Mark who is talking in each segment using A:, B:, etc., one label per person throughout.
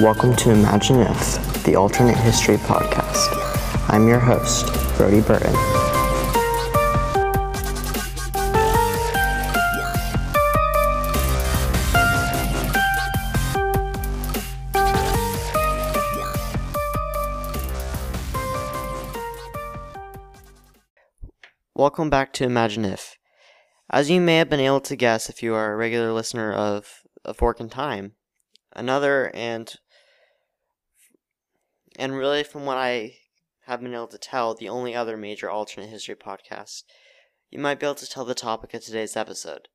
A: Welcome to Imagine If, the alternate history podcast. I'm your host, Brody Burton. Welcome back to Imagine If. As you may have been able to guess if you are a regular listener of A Fork in Time, another and and really from what I have been able to tell, the only other major alternate history podcast, you might be able to tell the topic of today's episode.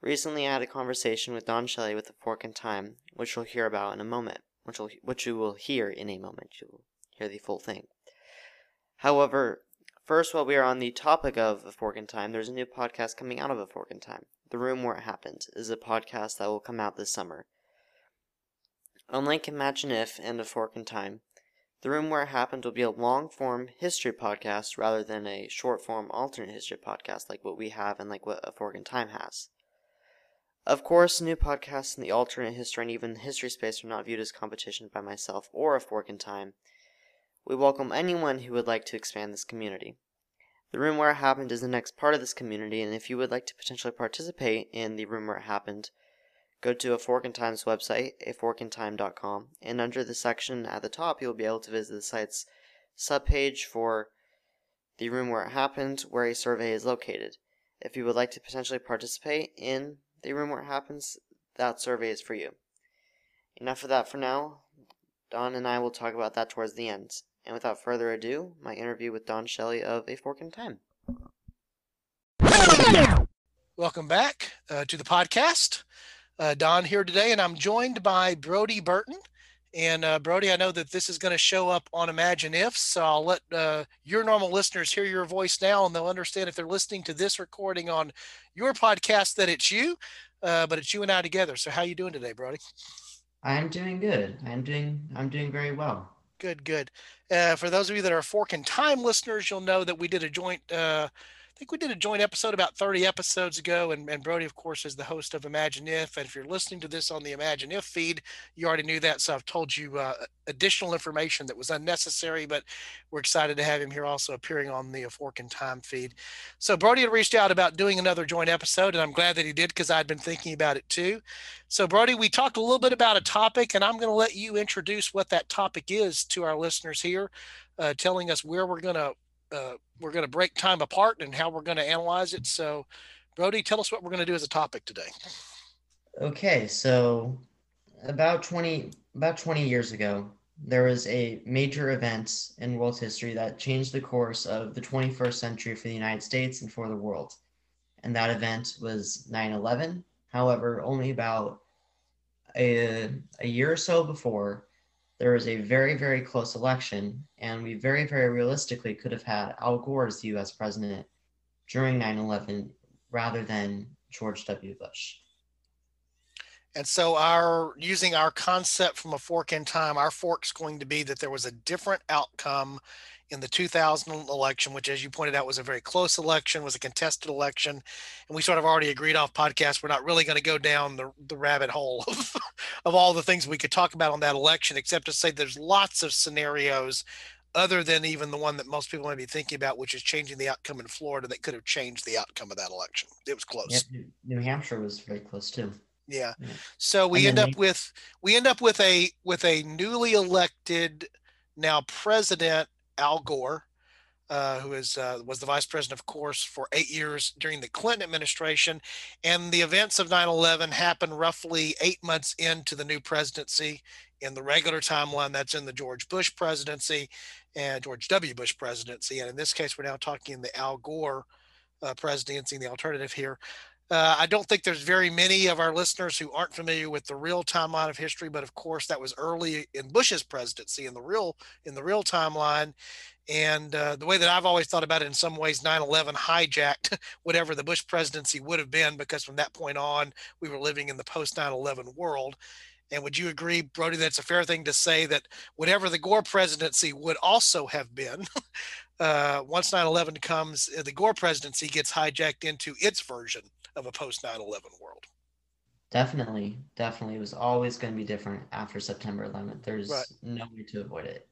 A: Recently I had a conversation with Don Shelley with A Fork in Time, which you'll hear about in a moment, which will which you will hear in a moment. You will hear the full thing. However, First, while we are on the topic of A Fork in Time, there's a new podcast coming out of A Fork in Time. The Room Where It Happened is a podcast that will come out this summer. Unlike Imagine If and A Fork in Time, The Room Where It Happened will be a long form history podcast rather than a short form alternate history podcast like what we have and like what A Fork in Time has. Of course, new podcasts in the alternate history and even history space are not viewed as competition by myself or A Fork in Time we welcome anyone who would like to expand this community. The Room Where It Happened is the next part of this community, and if you would like to potentially participate in the Room Where It Happened, go to a Fork in Time's website, aforkintime.com, and under the section at the top, you'll be able to visit the site's subpage for the room where it happened, where a survey is located. If you would like to potentially participate in the room where it happens, that survey is for you. Enough of that for now. Don and I will talk about that towards the end. And without further ado, my interview with Don Shelley of A Fork in Time.
B: Welcome back uh, to the podcast. Uh, Don here today, and I'm joined by Brody Burton. And uh, Brody, I know that this is going to show up on Imagine If, so I'll let uh, your normal listeners hear your voice now, and they'll understand if they're listening to this recording on your podcast that it's you, uh, but it's you and I together. So, how are you doing today, Brody?
A: I'm doing good. I'm doing. I'm doing very well.
B: Good, good. Uh, for those of you that are Fork in Time listeners, you'll know that we did a joint uh, think we did a joint episode about 30 episodes ago, and, and Brody, of course, is the host of Imagine If. And if you're listening to this on the Imagine If feed, you already knew that. So I've told you uh, additional information that was unnecessary, but we're excited to have him here also appearing on the Fork in Time feed. So Brody had reached out about doing another joint episode, and I'm glad that he did because I'd been thinking about it too. So, Brody, we talked a little bit about a topic, and I'm going to let you introduce what that topic is to our listeners here, uh, telling us where we're going to uh, we're going to break time apart and how we're going to analyze it. So, Brody, tell us what we're going to do as a topic today.
A: Okay, so about 20 about 20 years ago, there was a major event in world history that changed the course of the 21st century for the United States and for the world. And that event was 9/11. However, only about a, a year or so before, there was a very, very close election, and we very, very realistically could have had Al Gore as the US president during 9 11 rather than George W. Bush.
B: And so, our using our concept from a fork in time, our fork's going to be that there was a different outcome in the 2000 election, which, as you pointed out, was a very close election, was a contested election. And we sort of already agreed off podcast, we're not really going to go down the, the rabbit hole of, of all the things we could talk about on that election, except to say there's lots of scenarios other than even the one that most people might be thinking about, which is changing the outcome in Florida that could have changed the outcome of that election. It was close.
A: Yeah, New Hampshire was very close too.
B: Yeah. yeah. So we end up they- with we end up with a with a newly elected now president Al Gore, uh, who is uh, was the vice president, of course, for eight years during the Clinton administration, and the events of 9/11 happened roughly eight months into the new presidency. In the regular timeline, that's in the George Bush presidency and George W. Bush presidency, and in this case, we're now talking the Al Gore uh, presidency, the alternative here. Uh, I don't think there's very many of our listeners who aren't familiar with the real timeline of history, but of course that was early in Bush's presidency in the real in the real timeline. And uh, the way that I've always thought about it, in some ways, 9/11 hijacked whatever the Bush presidency would have been, because from that point on, we were living in the post 9/11 world. And would you agree, Brody, that's a fair thing to say that whatever the Gore presidency would also have been, uh, once 9/11 comes, uh, the Gore presidency gets hijacked into its version of a post 9 11 world.
A: Definitely, definitely. It was always going to be different after September 11th. There's right. no way to avoid it.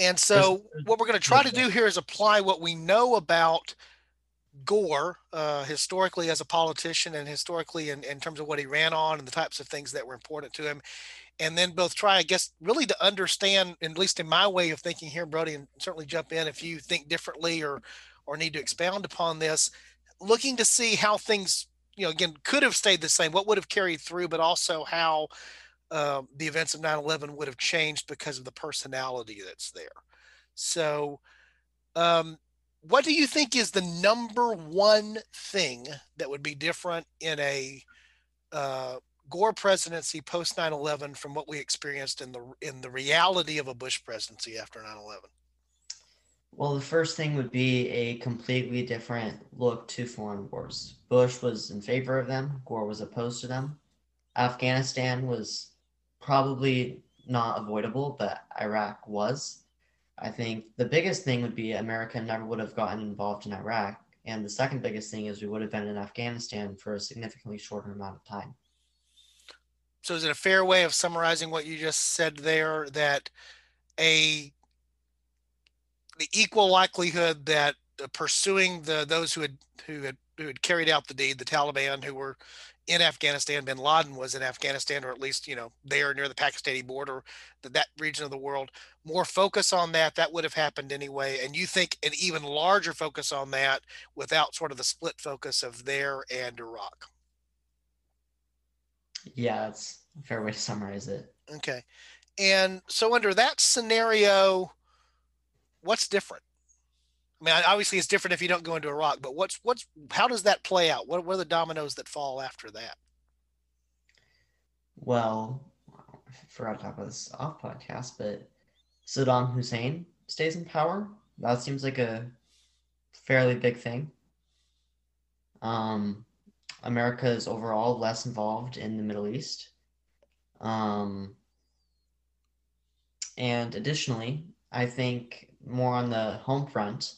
B: And so, what we're going to try to do here is apply what we know about Gore uh, historically as a politician and historically in, in terms of what he ran on and the types of things that were important to him. And then both try, I guess, really to understand, at least in my way of thinking here, Brody, and certainly jump in if you think differently or or need to expound upon this, looking to see how things, you know, again, could have stayed the same, what would have carried through, but also how uh, the events of 9 11 would have changed because of the personality that's there. So, um, what do you think is the number one thing that would be different in a uh, Gore presidency post 9/11 from what we experienced in the in the reality of a Bush presidency after 9/11?
A: Well, the first thing would be a completely different look to foreign wars. Bush was in favor of them, Gore was opposed to them. Afghanistan was probably not avoidable, but Iraq was. I think the biggest thing would be America never would have gotten involved in Iraq. And the second biggest thing is we would have been in Afghanistan for a significantly shorter amount of time.
B: So, is it a fair way of summarizing what you just said there that a the equal likelihood that pursuing the those who had who had who had carried out the deed, the Taliban who were in Afghanistan. Bin Laden was in Afghanistan, or at least you know there near the Pakistani border, that that region of the world. More focus on that. That would have happened anyway. And you think an even larger focus on that without sort of the split focus of there and Iraq.
A: Yeah, that's a fair way to summarize it.
B: Okay. And so under that scenario, what's different? I mean, obviously it's different if you don't go into Iraq, but what's what's how does that play out? What, what are the dominoes that fall after that?
A: Well, I forgot to talk about this off podcast, but Saddam Hussein stays in power. That seems like a fairly big thing. Um, America is overall less involved in the Middle East. Um, and additionally, I think more on the home front,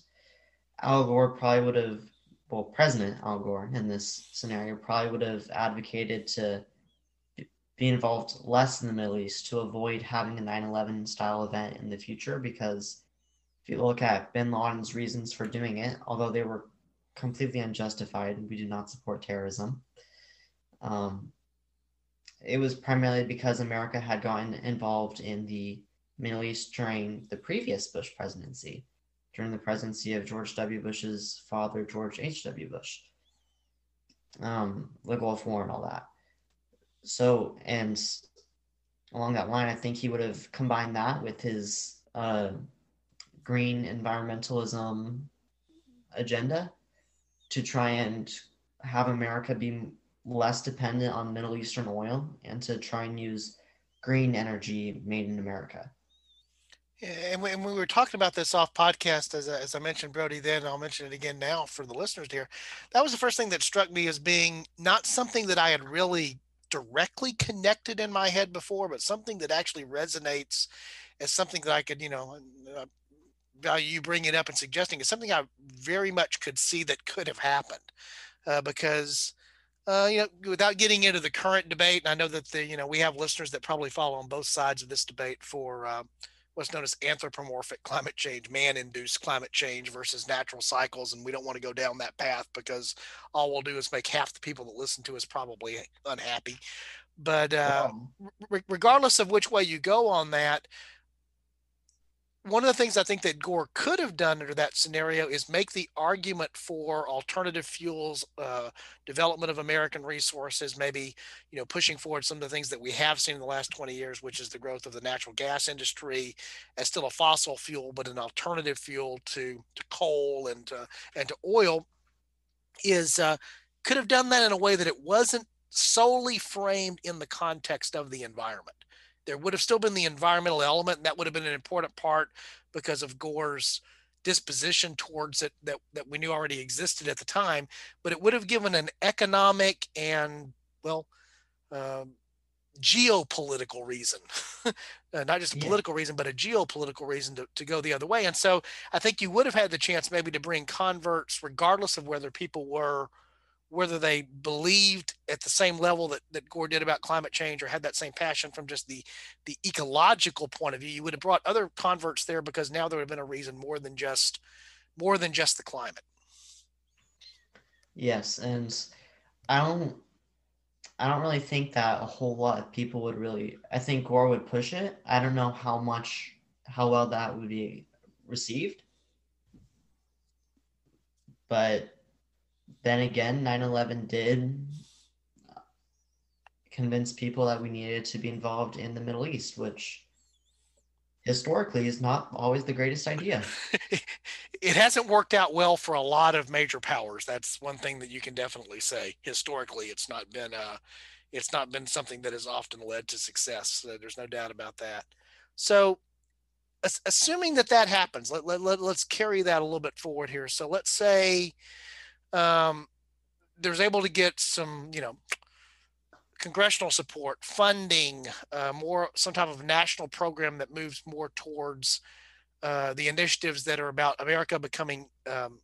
A: Al Gore probably would have, well, President Al Gore in this scenario probably would have advocated to be involved less in the Middle East to avoid having a 9 11 style event in the future. Because if you look at bin Laden's reasons for doing it, although they were completely unjustified, we do not support terrorism. Um, it was primarily because America had gotten involved in the Middle East during the previous Bush presidency during the presidency of George W. Bush's father, George H.W. Bush. Um, the Gulf War and all that. So, and along that line, I think he would have combined that with his uh, green environmentalism agenda to try and have America be less dependent on Middle Eastern oil and to try and use green energy made in America.
B: And when we were talking about this off podcast, as, as I mentioned, Brody, then I'll mention it again now for the listeners here. That was the first thing that struck me as being not something that I had really directly connected in my head before, but something that actually resonates as something that I could, you know, uh, value you bring it up and suggesting is something I very much could see that could have happened. Uh, because, uh, you know, without getting into the current debate, and I know that the, you know, we have listeners that probably follow on both sides of this debate for, uh, what's known as anthropomorphic climate change, man induced climate change versus natural cycles. And we don't want to go down that path because all we'll do is make half the people that listen to us probably unhappy. But uh, re- regardless of which way you go on that, one of the things I think that Gore could have done under that scenario is make the argument for alternative fuels, uh, development of American resources, maybe you know pushing forward some of the things that we have seen in the last 20 years, which is the growth of the natural gas industry as still a fossil fuel, but an alternative fuel to to coal and and to oil, is uh, could have done that in a way that it wasn't solely framed in the context of the environment there would have still been the environmental element, and that would have been an important part because of Gore's disposition towards it that, that we knew already existed at the time. But it would have given an economic and, well, um, geopolitical reason, uh, not just a political yeah. reason, but a geopolitical reason to, to go the other way. And so I think you would have had the chance maybe to bring converts, regardless of whether people were whether they believed at the same level that, that Gore did about climate change or had that same passion from just the the ecological point of view, you would have brought other converts there because now there would have been a reason more than just more than just the climate.
A: Yes, and I don't I don't really think that a whole lot of people would really I think Gore would push it. I don't know how much how well that would be received. But then again, 9 11 did convince people that we needed to be involved in the Middle East, which historically is not always the greatest idea.
B: it hasn't worked out well for a lot of major powers. That's one thing that you can definitely say. Historically, it's not been uh, it's not been something that has often led to success. So there's no doubt about that. So, assuming that that happens, let, let, let, us carry that a little bit forward here. So let's say um, there's able to get some, you know, congressional support, funding, uh, more some type of national program that moves more towards uh, the initiatives that are about America becoming um,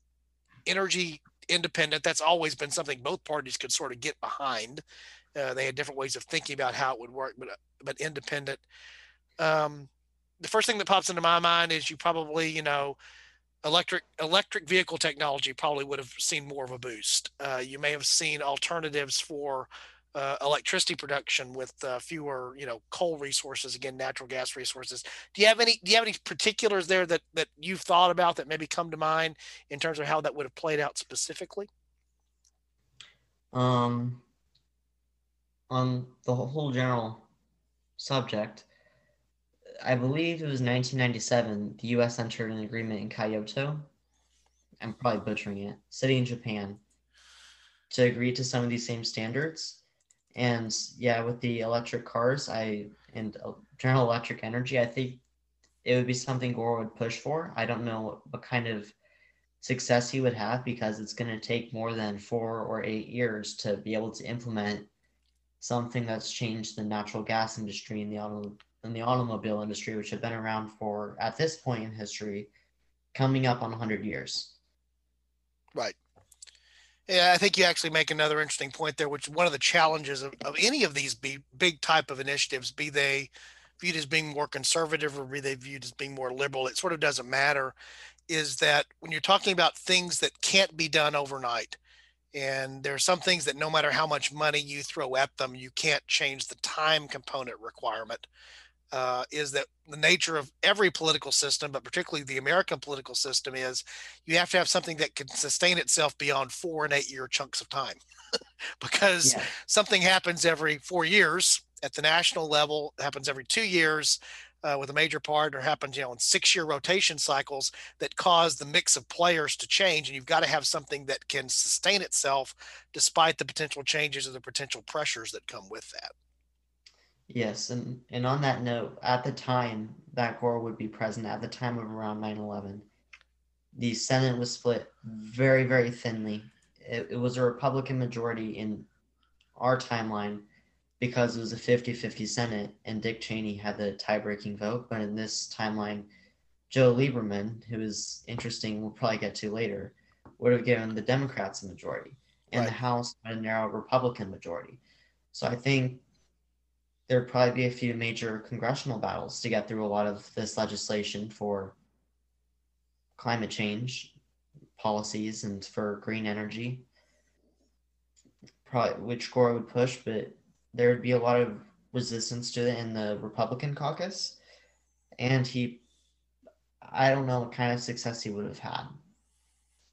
B: energy independent. That's always been something both parties could sort of get behind. Uh, they had different ways of thinking about how it would work, but but independent. Um, the first thing that pops into my mind is you probably you know electric electric vehicle technology probably would have seen more of a boost. Uh, you may have seen alternatives for uh, electricity production with uh, fewer, you know, coal resources again, natural gas resources. Do you have any? Do you have any particulars there that that you've thought about that maybe come to mind in terms of how that would have played out specifically?
A: Um, on the whole general subject, I believe it was 1997, the US entered an agreement in Kyoto. I'm probably butchering it, city in Japan, to agree to some of these same standards. And yeah, with the electric cars, I and General Electric Energy, I think it would be something Gore would push for. I don't know what kind of success he would have because it's going to take more than four or eight years to be able to implement something that's changed the natural gas industry and the auto in the automobile industry, which have been around for, at this point in history, coming up on 100 years.
B: Right. Yeah, I think you actually make another interesting point there, which one of the challenges of, of any of these be, big type of initiatives, be they viewed as being more conservative or be they viewed as being more liberal, it sort of doesn't matter, is that when you're talking about things that can't be done overnight, and there are some things that no matter how much money you throw at them, you can't change the time component requirement uh, is that the nature of every political system, but particularly the American political system, is you have to have something that can sustain itself beyond four and eight year chunks of time. because yeah. something happens every four years at the national level, happens every two years uh, with a major part, or happens, you know, in six year rotation cycles that cause the mix of players to change. And you've got to have something that can sustain itself despite the potential changes or the potential pressures that come with that.
A: Yes, and, and on that note, at the time that Gore would be president, at the time of around 9 11, the Senate was split very, very thinly. It, it was a Republican majority in our timeline because it was a 50 50 Senate, and Dick Cheney had the tie breaking vote. But in this timeline, Joe Lieberman, who is interesting, we'll probably get to later, would have given the Democrats a majority, and right. the House had a narrow Republican majority. So I think there'd probably be a few major congressional battles to get through a lot of this legislation for climate change policies and for green energy, probably which Gore would push, but there would be a lot of resistance to it in the Republican caucus, and he, I don't know what kind of success he would have had.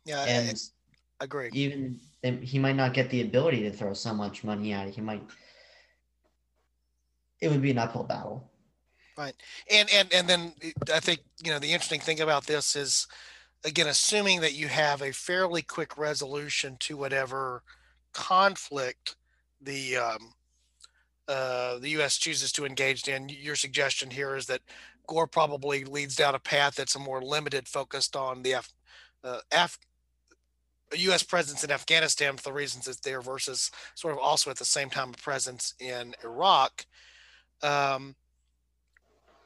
B: Yeah, and I agree.
A: Even he might not get the ability to throw so much money at it. He might it would be an uphill battle.
B: Right. And and and then I think, you know, the interesting thing about this is again assuming that you have a fairly quick resolution to whatever conflict the um, uh, the U.S. chooses to engage in. Your suggestion here is that Gore probably leads down a path that's a more limited, focused on the Af- uh, Af- U.S. presence in Afghanistan for the reasons it's there versus sort of also at the same time a presence in Iraq um,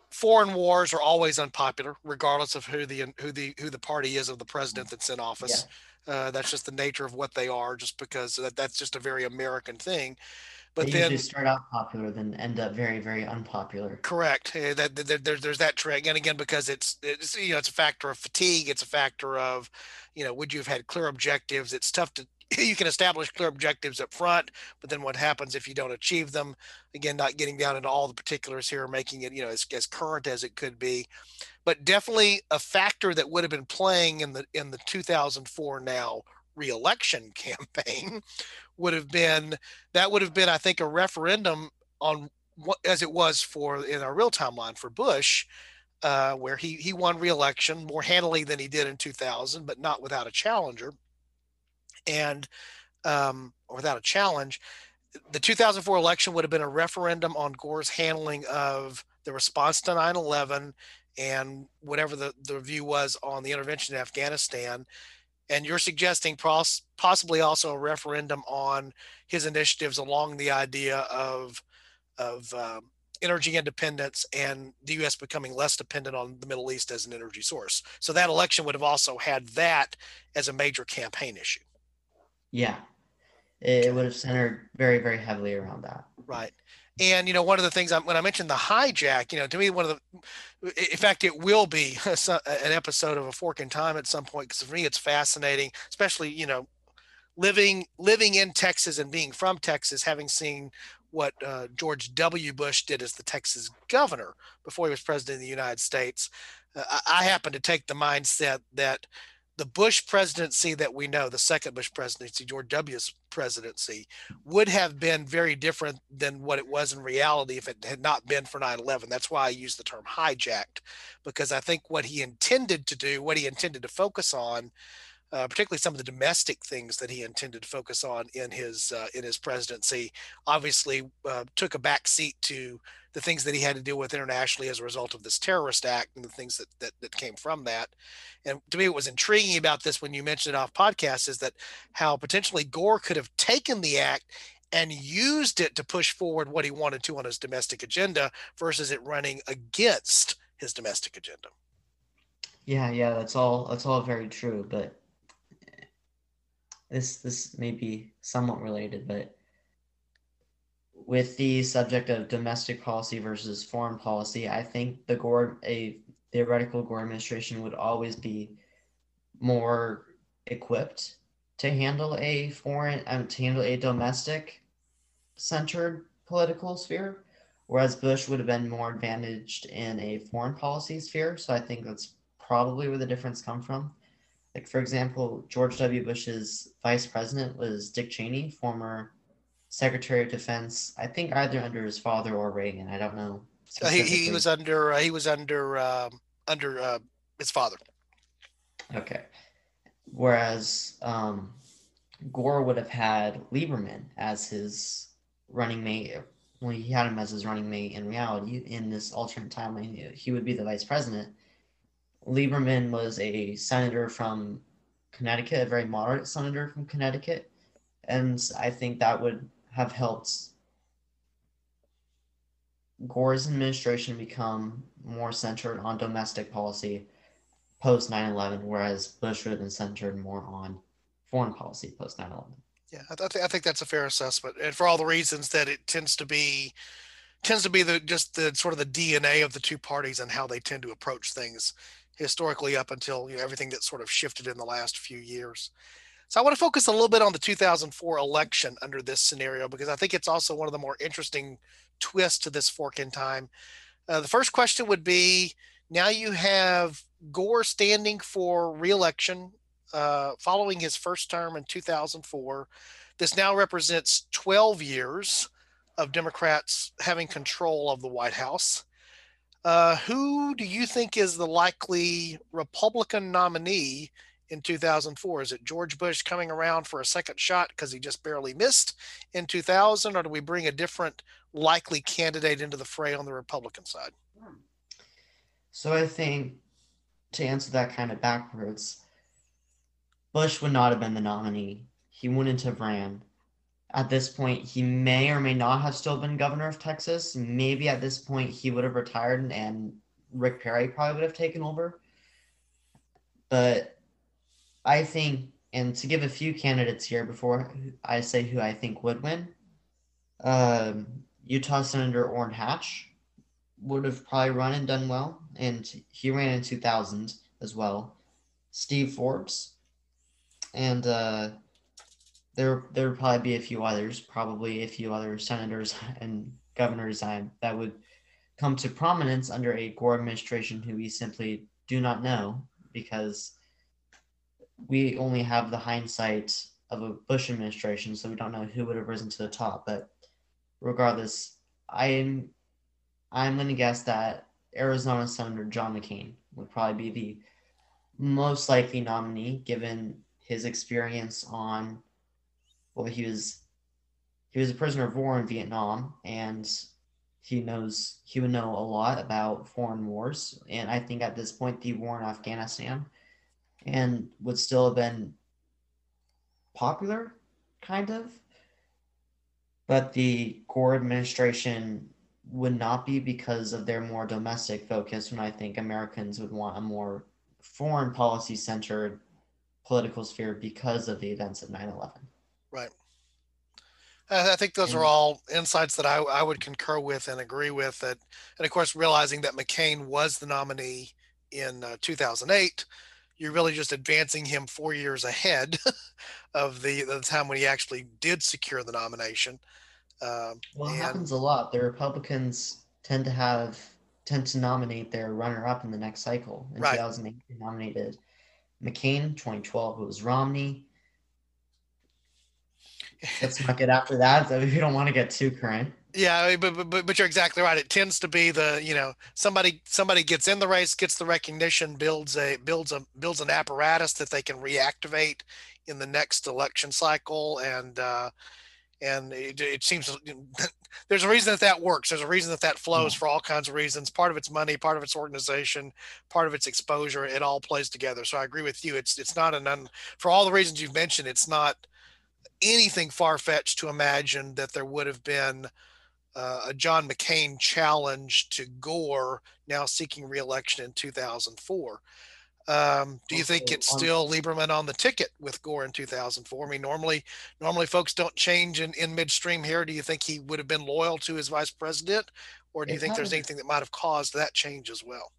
B: foreign wars are always unpopular, regardless of who the who the who the party is of the president that's in office. Uh, that's just the nature of what they are, just because that, that's just a very American thing.
A: But they then usually start out popular, then end up very, very unpopular.
B: Correct. That, that, there, there's that trend, and again, because it's, it's you know it's a factor of fatigue. It's a factor of, you know, would you have had clear objectives? It's tough to you can establish clear objectives up front, but then what happens if you don't achieve them? Again, not getting down into all the particulars here, making it you know as, as current as it could be, but definitely a factor that would have been playing in the in the 2004 now reelection campaign would have been that would have been I think a referendum on what as it was for in our real timeline for Bush. Uh, where he he won re-election more handily than he did in 2000, but not without a challenger and um, without a challenge. The 2004 election would have been a referendum on Gore's handling of the response to 9 11 and whatever the, the view was on the intervention in Afghanistan. And you're suggesting pos- possibly also a referendum on his initiatives along the idea of, of um, energy independence and the U.S. becoming less dependent on the Middle East as an energy source. So that election would have also had that as a major campaign issue.
A: Yeah. It would have centered very, very heavily around that.
B: Right. And you know, one of the things I, when I mentioned the hijack, you know, to me, one of the, in fact, it will be an episode of a fork in time at some point because for me, it's fascinating, especially you know, living living in Texas and being from Texas, having seen what uh, George W. Bush did as the Texas governor before he was president of the United States. Uh, I, I happen to take the mindset that the Bush presidency that we know, the second Bush presidency, George W.'s presidency, would have been very different than what it was in reality if it had not been for 9 11. That's why I use the term hijacked, because I think what he intended to do, what he intended to focus on, uh, particularly some of the domestic things that he intended to focus on in his uh, in his presidency, obviously uh, took a back seat to the things that he had to deal with internationally as a result of this terrorist act and the things that that, that came from that. And to me, what was intriguing about this when you mentioned it off podcast is that how potentially Gore could have taken the act and used it to push forward what he wanted to on his domestic agenda versus it running against his domestic agenda.
A: Yeah, yeah, that's all that's all very true, but this this may be somewhat related, but with the subject of domestic policy versus foreign policy, I think the Gore a theoretical Gore administration would always be more equipped to handle a foreign um, to handle a domestic centered political sphere, whereas Bush would have been more advantaged in a foreign policy sphere. So I think that's probably where the difference come from. Like, for example, George W. Bush's vice president was Dick Cheney, former Secretary of Defense. I think either under his father or Reagan. I don't know.
B: Uh, he, he was under uh, he was under um, under uh, his father.
A: Okay. Whereas um, Gore would have had Lieberman as his running mate. Well, he had him as his running mate in reality. In this alternate timeline, he would be the vice president. Lieberman was a senator from Connecticut, a very moderate senator from Connecticut. And I think that would have helped Gore's administration become more centered on domestic policy post 9 11, whereas Bush would have been centered more on foreign policy post 9 11.
B: Yeah, I, th- I think that's a fair assessment. And for all the reasons that it tends to be tends to be the just the sort of the DNA of the two parties and how they tend to approach things historically up until you know, everything that sort of shifted in the last few years. So I want to focus a little bit on the 2004 election under this scenario because I think it's also one of the more interesting twists to this fork in time. Uh, the first question would be now you have Gore standing for reelection uh, following his first term in 2004. This now represents 12 years of Democrats having control of the White House. Uh, who do you think is the likely Republican nominee in 2004? Is it George Bush coming around for a second shot because he just barely missed in 2000, or do we bring a different likely candidate into the fray on the Republican side?
A: So I think to answer that kind of backwards, Bush would not have been the nominee. He wouldn't have ran at this point, he may or may not have still been governor of Texas. Maybe at this point, he would have retired and Rick Perry probably would have taken over. But I think and to give a few candidates here before I say who I think would win, um, Utah Senator Orrin Hatch would have probably run and done well, and he ran in 2000 as well. Steve Forbes, and uh, there there would probably be a few others, probably a few other senators and governors that would come to prominence under a Gore administration who we simply do not know because we only have the hindsight of a Bush administration, so we don't know who would have risen to the top. But regardless, I'm I'm gonna guess that Arizona Senator John McCain would probably be the most likely nominee given his experience on well he was he was a prisoner of war in Vietnam and he knows he would know a lot about foreign wars and I think at this point the war in Afghanistan and would still have been popular kind of but the Gore administration would not be because of their more domestic focus when I think Americans would want a more foreign policy centered political sphere because of the events of 9 11.
B: Right. I think those are all insights that I, I would concur with and agree with. That, and of course, realizing that McCain was the nominee in uh, 2008, you're really just advancing him four years ahead of the, the time when he actually did secure the nomination.
A: Um, well, it and, happens a lot. The Republicans tend to have tend to nominate their runner-up in the next cycle. In right. 2008, they nominated McCain. 2012, it was Romney. Let's not get after that. So you don't want to get too current.
B: Yeah, but, but but you're exactly right. It tends to be the you know somebody somebody gets in the race, gets the recognition, builds a builds a builds an apparatus that they can reactivate in the next election cycle, and uh, and it, it seems there's a reason that that works. There's a reason that that flows for all kinds of reasons. Part of its money part of its organization part of its exposure. It all plays together. So i agree with you. It's it's not an un, for all the reasons you've mentioned it's not anything far-fetched to imagine that there would have been uh, a john mccain challenge to gore now seeking reelection in 2004 um, do you think it's still Lieberman on the ticket with Gore in 2004? I mean, normally, normally folks don't change in, in midstream here. Do you think he would have been loyal to his vice president, or do you think there's anything that might have caused that change as well?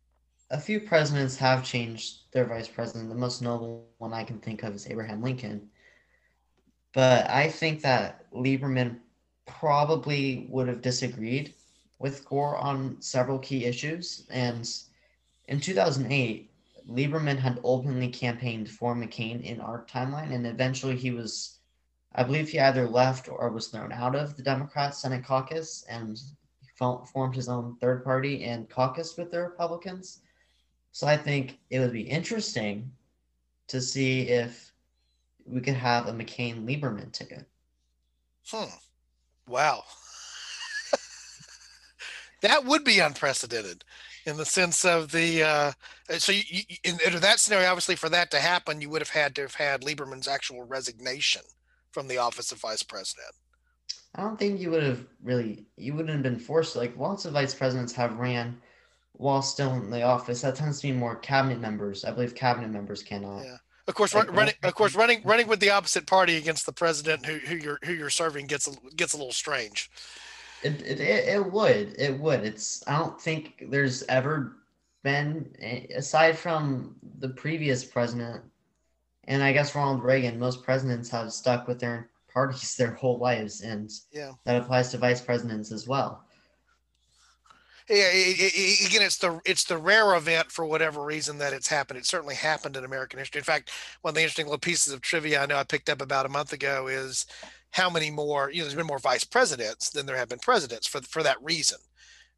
A: A few presidents have changed their vice president. The most notable one I can think of is Abraham Lincoln. But I think that Lieberman probably would have disagreed with Gore on several key issues. And in 2008, Lieberman had openly campaigned for McCain in our timeline, and eventually he was, I believe, he either left or was thrown out of the Democrat Senate caucus and formed his own third party and caucused with the Republicans. So I think it would be interesting to see if we could have a McCain Lieberman ticket.
B: Hmm. Wow. that would be unprecedented in the sense of the uh, so you, you, in, in, that scenario obviously for that to happen you would have had to have had lieberman's actual resignation from the office of vice president
A: i don't think you would have really you wouldn't have been forced like lots of vice presidents have ran while still in the office that tends to be more cabinet members i believe cabinet members cannot
B: yeah of course, like, running. Of course, running running with the opposite party against the president who, who you're who you're serving gets a, gets a little strange.
A: It, it, it would. It would. It's. I don't think there's ever been, aside from the previous president, and I guess Ronald Reagan, most presidents have stuck with their parties their whole lives, and
B: yeah,
A: that applies to vice presidents as well.
B: Yeah, again, it's the it's the rare event for whatever reason that it's happened. It certainly happened in American history. In fact, one of the interesting little pieces of trivia I know I picked up about a month ago is how many more, you know, there's been more vice presidents than there have been presidents for for that reason.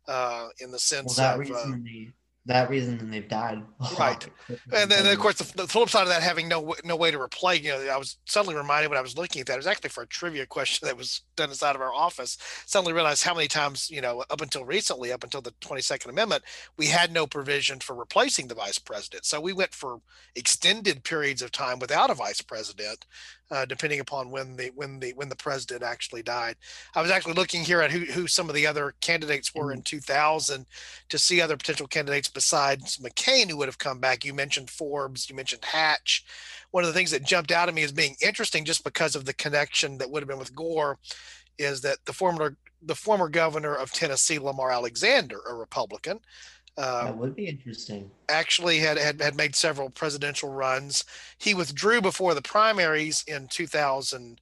B: Uh, in the sense well, that of
A: reason uh, that reason then they've died.
B: Right. and then of course the, the, flip side of that having no no way to replay, you know, I was suddenly reminded when I was looking at that, it was actually for a trivia question that was done inside of our office. Suddenly realized how many times, you know, up until recently, up until the 22nd Amendment, we had no provision for replacing the vice president. So we went for extended periods of time without a vice president uh, depending upon when the when the when the president actually died. I was actually looking here at who who some of the other candidates were in 2000 to see other potential candidates besides McCain who would have come back. You mentioned Forbes, you mentioned Hatch. One of the things that jumped out at me as being interesting, just because of the connection that would have been with Gore, is that the former the former governor of Tennessee, Lamar Alexander, a Republican,
A: that um, would be interesting.
B: Actually, had, had had made several presidential runs. He withdrew before the primaries in 2000,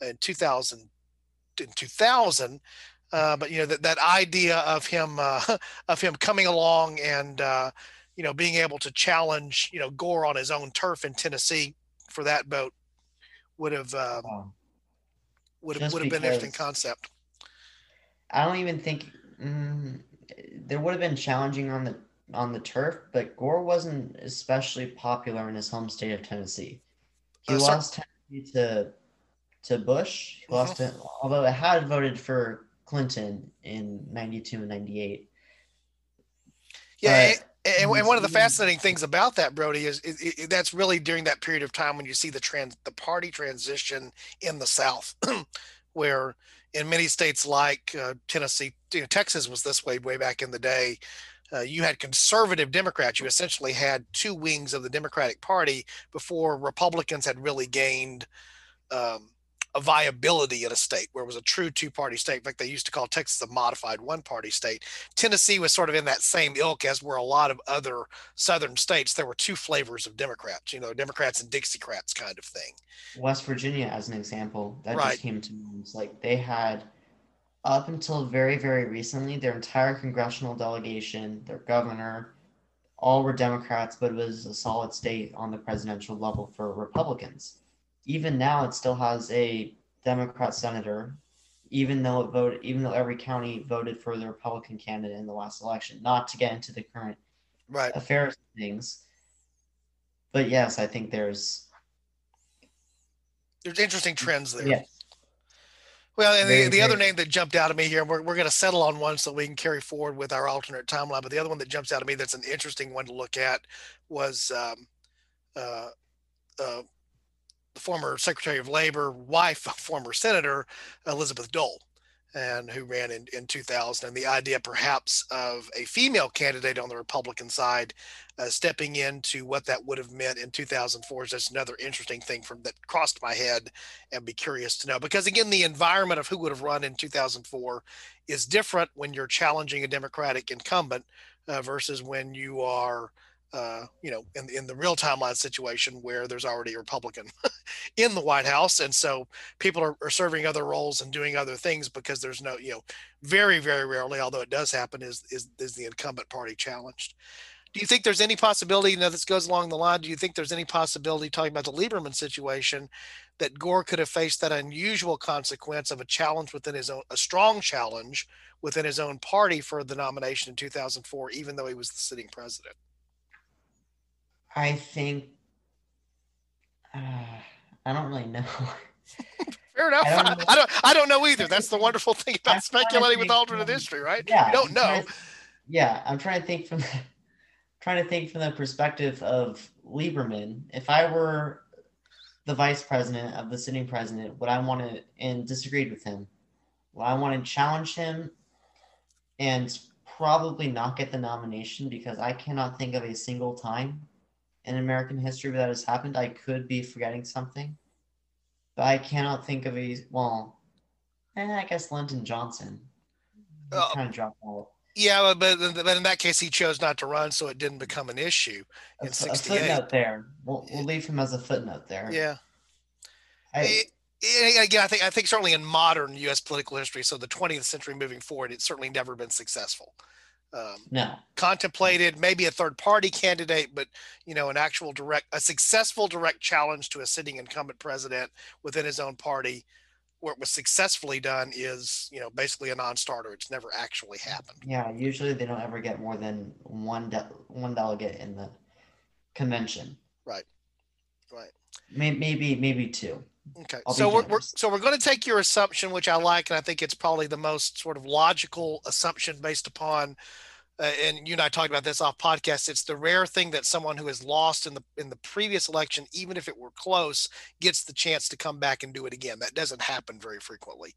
B: in 2000, in 2000. Uh, but you know that that idea of him uh, of him coming along and uh, you know being able to challenge you know Gore on his own turf in Tennessee for that vote would have um, wow. would have would have been an interesting concept.
A: I don't even think. Mm, there would have been challenging on the on the turf, but Gore wasn't especially popular in his home state of Tennessee. He uh, lost Tennessee to to Bush. He lost uh-huh. it, although it had voted for Clinton in '92 and '98.
B: Yeah, and, and, one of the fascinating things about that, Brody, is, is, is, that's really during that period of time when you see the trans the party transition in the South, where in many states like uh, Tennessee, you know, Texas was this way way back in the day. Uh, you had conservative Democrats. You essentially had two wings of the Democratic Party before Republicans had really gained um, a viability in a state where it was a true two party state. In fact, they used to call Texas a modified one party state. Tennessee was sort of in that same ilk as were a lot of other southern states. There were two flavors of Democrats, you know, Democrats and Dixiecrats kind of thing.
A: West Virginia, as an example, that right. just came to mind. Like they had up until very, very recently, their entire congressional delegation, their governor, all were Democrats, but it was a solid state on the presidential level for Republicans even now it still has a Democrat senator, even though it voted, even though every county voted for the Republican candidate in the last election. Not to get into the current
B: right
A: affairs of things, but yes, I think there's
B: there's interesting trends there. Yes. Well, and very, the, the very... other name that jumped out at me here, we're, we're going to settle on one so we can carry forward with our alternate timeline. But the other one that jumps out at me that's an interesting one to look at was um, uh, uh, the former Secretary of Labor, wife, of former Senator Elizabeth Dole, and who ran in, in 2000. And the idea perhaps of a female candidate on the Republican side uh, stepping into what that would have meant in 2004 is just another interesting thing from that crossed my head and be curious to know. Because again, the environment of who would have run in 2004 is different when you're challenging a Democratic incumbent uh, versus when you are uh, you know, in, in the real timeline situation where there's already a Republican in the White House. And so people are, are serving other roles and doing other things because there's no, you know, very, very rarely, although it does happen, is, is, is the incumbent party challenged. Do you think there's any possibility, you know, this goes along the line, do you think there's any possibility, talking about the Lieberman situation, that Gore could have faced that unusual consequence of a challenge within his own, a strong challenge within his own party for the nomination in 2004, even though he was the sitting president?
A: I think uh, I don't really know.
B: Fair enough. I don't, I don't, I don't. know either. That's the wonderful thing about I'm speculating with alternate from, history, right?
A: Yeah,
B: you don't know.
A: To, yeah, I'm trying to think from trying to think from the perspective of Lieberman. If I were the vice president of the sitting president, would I want to and disagreed with him? Would I want to challenge him and probably not get the nomination because I cannot think of a single time in American history that has happened. I could be forgetting something, but I cannot think of a well. Eh, I guess Lyndon Johnson uh, kind of dropped out.
B: Yeah, but, but in that case, he chose not to run, so it didn't become an issue in a, '68.
A: A footnote there. We'll, we'll leave him as a footnote there.
B: Yeah. I, again, I think I think certainly in modern U.S. political history, so the 20th century moving forward, it's certainly never been successful
A: um, no.
B: contemplated maybe a third party candidate but you know an actual direct a successful direct challenge to a sitting incumbent president within his own party. Where it was successfully done is you know basically a non-starter. It's never actually happened.
A: yeah usually they don't ever get more than one de- one delegate in the convention.
B: Right. Right.
A: Maybe maybe two
B: Okay, so we're, we're so we're going to take your assumption, which I like, and I think it's probably the most sort of logical assumption based upon uh, and you and I talked about this off podcast. It's the rare thing that someone who has lost in the in the previous election, even if it were close, gets the chance to come back and do it again. That doesn't happen very frequently.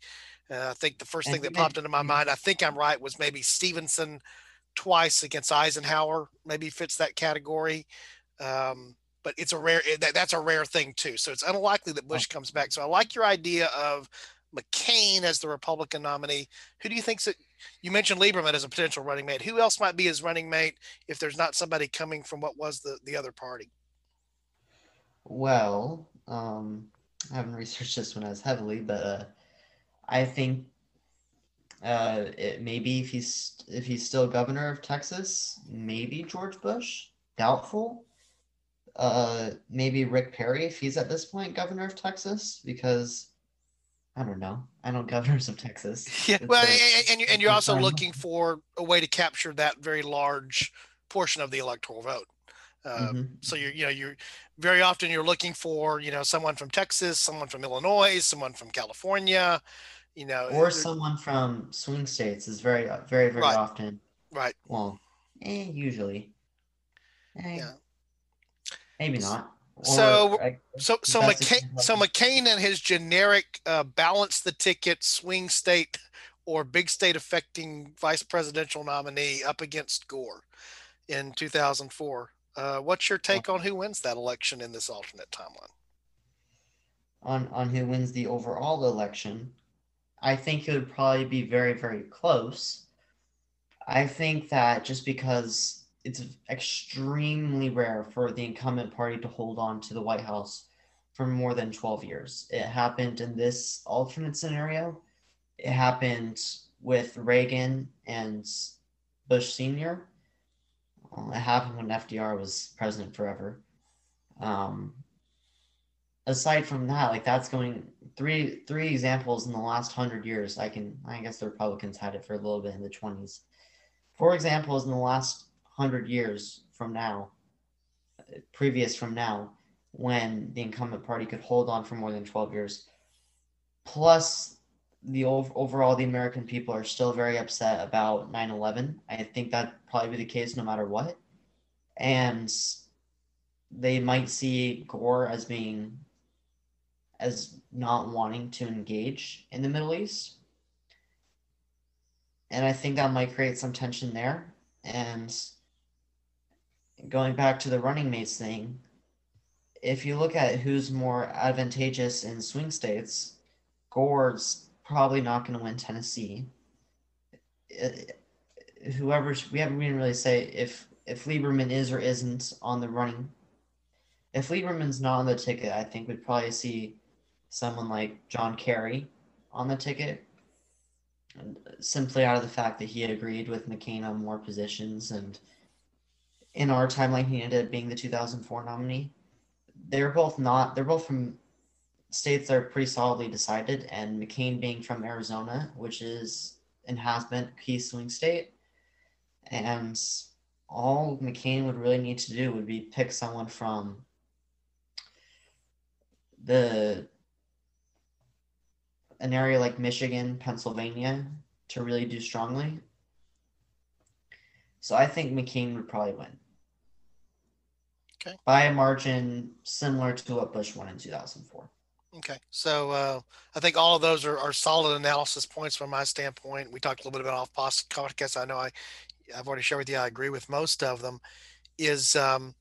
B: Uh, I think the first thing that popped into my mind, I think I'm right, was maybe Stevenson twice against Eisenhower. Maybe fits that category. Um, but it's a rare that, that's a rare thing too. So it's unlikely that Bush comes back. So I like your idea of McCain as the Republican nominee. Who do you think's that? You mentioned Lieberman as a potential running mate. Who else might be his running mate if there's not somebody coming from what was the the other party?
A: Well, um, I haven't researched this one as heavily, but uh, I think uh, it, maybe if he's if he's still governor of Texas, maybe George Bush. Doubtful. Uh, maybe Rick Perry if he's at this point governor of Texas because I don't know. I know governors of Texas.
B: Yeah, well, and, and, and you're also looking for a way to capture that very large portion of the electoral vote. Uh, mm-hmm. So you're, you know, you're very often you're looking for, you know, someone from Texas, someone from Illinois, someone from California, you know,
A: or someone from swing states is very, very, very
B: right.
A: often.
B: Right.
A: Well, eh, usually.
B: Eh, yeah.
A: Maybe not.
B: So, so, so McCain, so McCain and his generic uh, balance the ticket swing state or big state affecting vice presidential nominee up against Gore in 2004. Uh, what's your take on who wins that election in this alternate timeline?
A: On on who wins the overall election, I think it would probably be very very close. I think that just because it's extremely rare for the incumbent party to hold on to the White House for more than 12 years. It happened in this alternate scenario. It happened with Reagan and Bush Sr. It happened when FDR was president forever. Um, aside from that, like that's going three three examples in the last hundred years. I can I guess the Republicans had it for a little bit in the twenties. Four examples in the last hundred years from now, previous from now, when the incumbent party could hold on for more than 12 years. Plus, the overall, the American people are still very upset about 9 11. I think that probably be the case no matter what. And they might see Gore as being, as not wanting to engage in the Middle East. And I think that might create some tension there. And going back to the running mates thing, if you look at who's more advantageous in swing states, Gore's probably not going to win Tennessee. Uh, whoever we haven't even really say if if Lieberman is or isn't on the running. If Lieberman's not on the ticket, I think we'd probably see someone like John Kerry on the ticket, simply out of the fact that he agreed with McCain on more positions and in our timeline, he ended up being the 2004 nominee. They're both not, they're both from states that are pretty solidly decided, and McCain being from Arizona, which is and has been a key swing state. And all McCain would really need to do would be pick someone from the an area like Michigan, Pennsylvania to really do strongly. So I think McCain would probably win.
B: Okay.
A: By a margin similar to what Bush won in 2004.
B: Okay. So uh, I think all of those are, are solid analysis points from my standpoint. We talked a little bit about off podcast. I know I, I've already shared with you, I agree with most of them. Is um,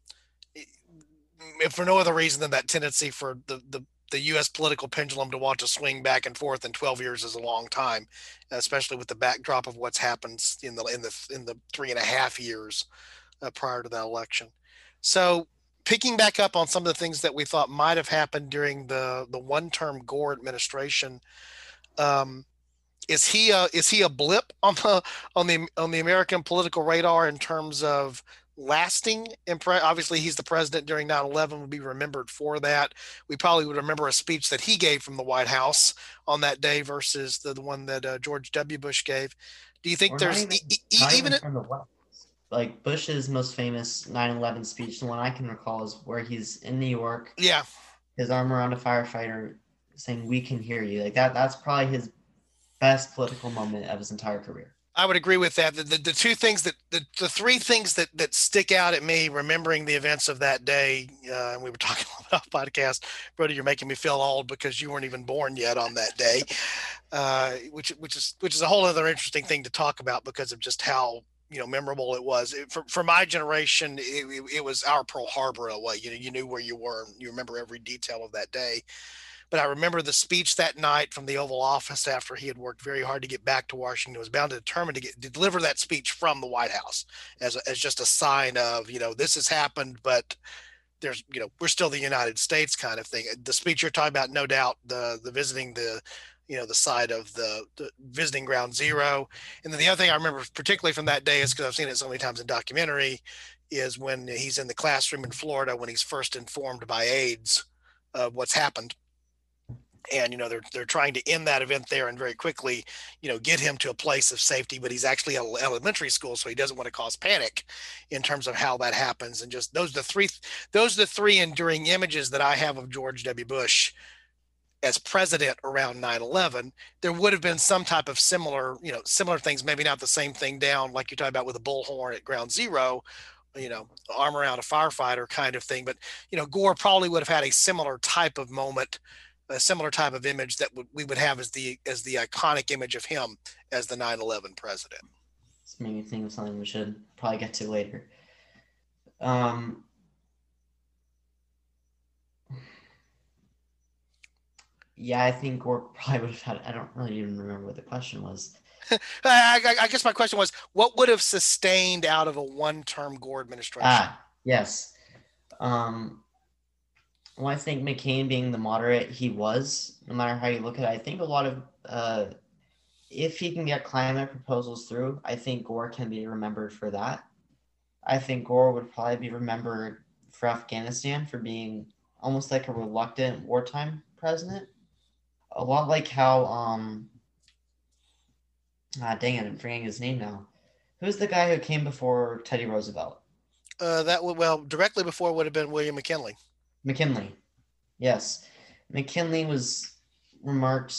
B: if for no other reason than that tendency for the, the the U.S. political pendulum to want to swing back and forth, in 12 years is a long time, especially with the backdrop of what's happened in the in the in the three and a half years uh, prior to that election. So picking back up on some of the things that we thought might have happened during the the one term Gore administration. Um, is he a is he a blip on the on the on the American political radar in terms of lasting impre- obviously he's the president during 9-11 would be remembered for that we probably would remember a speech that he gave from the white house on that day versus the, the one that uh, george w bush gave do you think
A: Or
B: there's
A: even,
B: e- e- even
A: even from the West. Like Bush's most famous 9/11 speech, the one I can recall, is where he's in New York,
B: yeah
A: his arm around a firefighter, saying "We can hear you." Like that. That's probably his best political moment of his entire career.
B: I would agree with that. The, the, the, two things that the, the three things that that stick out at me, remembering the events of that day, uh, and we were talking about podcast, Brody, you're making me feel old because you weren't even born yet on that day, uh, which which is which is a whole other interesting thing to talk about because of just how you know memorable it was it, for, for my generation. It, it, it was our Pearl Harbor in a way. You know, you knew where you were, you remember every detail of that day. But I remember the speech that night from the Oval Office after he had worked very hard to get back to Washington. Was bound to determine to get to deliver that speech from the White House as as just a sign of you know this has happened, but there's you know we're still the United States kind of thing. The speech you're talking about, no doubt, the the visiting the you know the side of the, the, visiting ground mm-hmm. zero. And then the other thing i remember particularly from that day is because i've seen it so many times in documentary is when he's in the classroom in florida when he's first informed by aides of what's happened. And you know they're they're trying to end that event there and very quickly you know get him to a place of safety but he's actually at elementary school so he doesn't want to cause panic in terms of how that happens. And just those are the three those are the three enduring images that i have of george w. Bush as president around 9-11 there would have been some type of similar you know similar things maybe not the same thing down like you're talking about with a bullhorn at ground zero you know arm around a firefighter kind of thing but you know gore probably would have had a similar type of moment a similar type of image that we would have as the as the iconic image of him as the 9/11 president.
A: Me think of something we should probably get to later. Um, yeah, I think Gore probably would have had. I don't really even remember what the question was.
B: I, I, guess my question was, what would have sustained out of a one-term Gore administration? Ah,
A: yes. Um, well, I think McCain being the moderate he was, no matter how you look at it, I think a lot of uh, if he can get climate proposals through, I think Gore can be remembered for that. I think Gore would probably be remembered for Afghanistan for being almost like a reluctant wartime president. A lot like how um ah dang it, I'm forgetting his name now. Who's the guy who came before Teddy Roosevelt?
B: Uh, that would well directly before would have been William McKinley.
A: McKinley. Yes. McKinley was remarked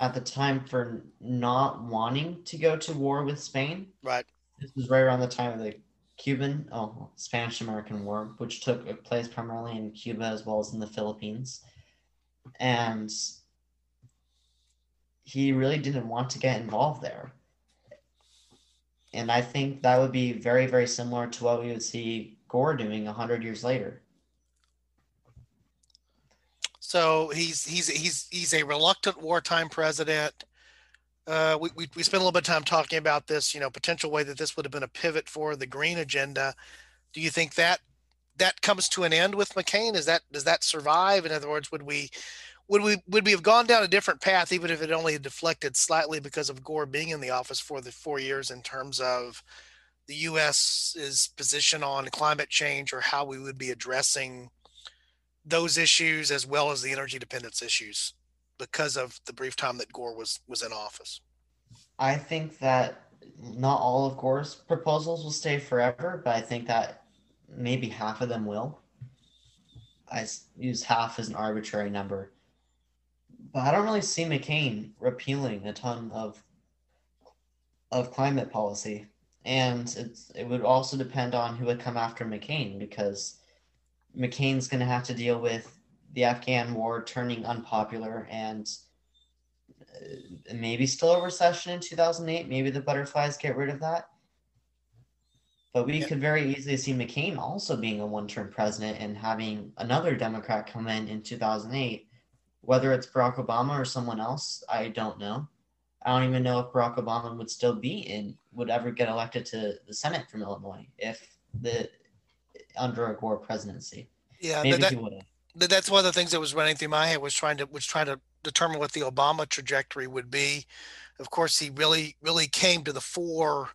A: at the time for not wanting to go to war with Spain.
B: Right.
A: This was right around the time of the Cuban, oh, Spanish American War, which took place primarily in Cuba as well as in the Philippines. And he really didn't want to get involved there. And I think that would be very, very similar to what we would see Gore doing 100 years later.
B: So he's he's he's he's a reluctant wartime president. Uh, we, we, we spent a little bit of time talking about this, you know, potential way that this would have been a pivot for the green agenda. Do you think that that comes to an end with McCain? Is that does that survive? In other words, would we would we would we have gone down a different path even if it only deflected slightly because of Gore being in the office for the four years in terms of the U.S.'s position on climate change or how we would be addressing those issues as well as the energy dependence issues because of the brief time that Gore was was in office.
A: I think that not all of Gore's proposals will stay forever, but I think that maybe half of them will. I use half as an arbitrary number. But I don't really see McCain repealing a ton of of climate policy. And it's, it would also depend on who would come after McCain because McCain's going to have to deal with the Afghan war turning unpopular and uh, maybe still a recession in 2008. Maybe the butterflies get rid of that. But we could very easily see McCain also being a one term president and having another Democrat come in in 2008. Whether it's Barack Obama or someone else, I don't know. I don't even know if Barack Obama would still be in, would ever get elected to the Senate from Illinois if the under a Gore presidency.
B: Yeah, maybe that, he would have. That's one of the things that was running through my head was trying to was trying to determine what the Obama trajectory would be. Of course, he really really came to the fore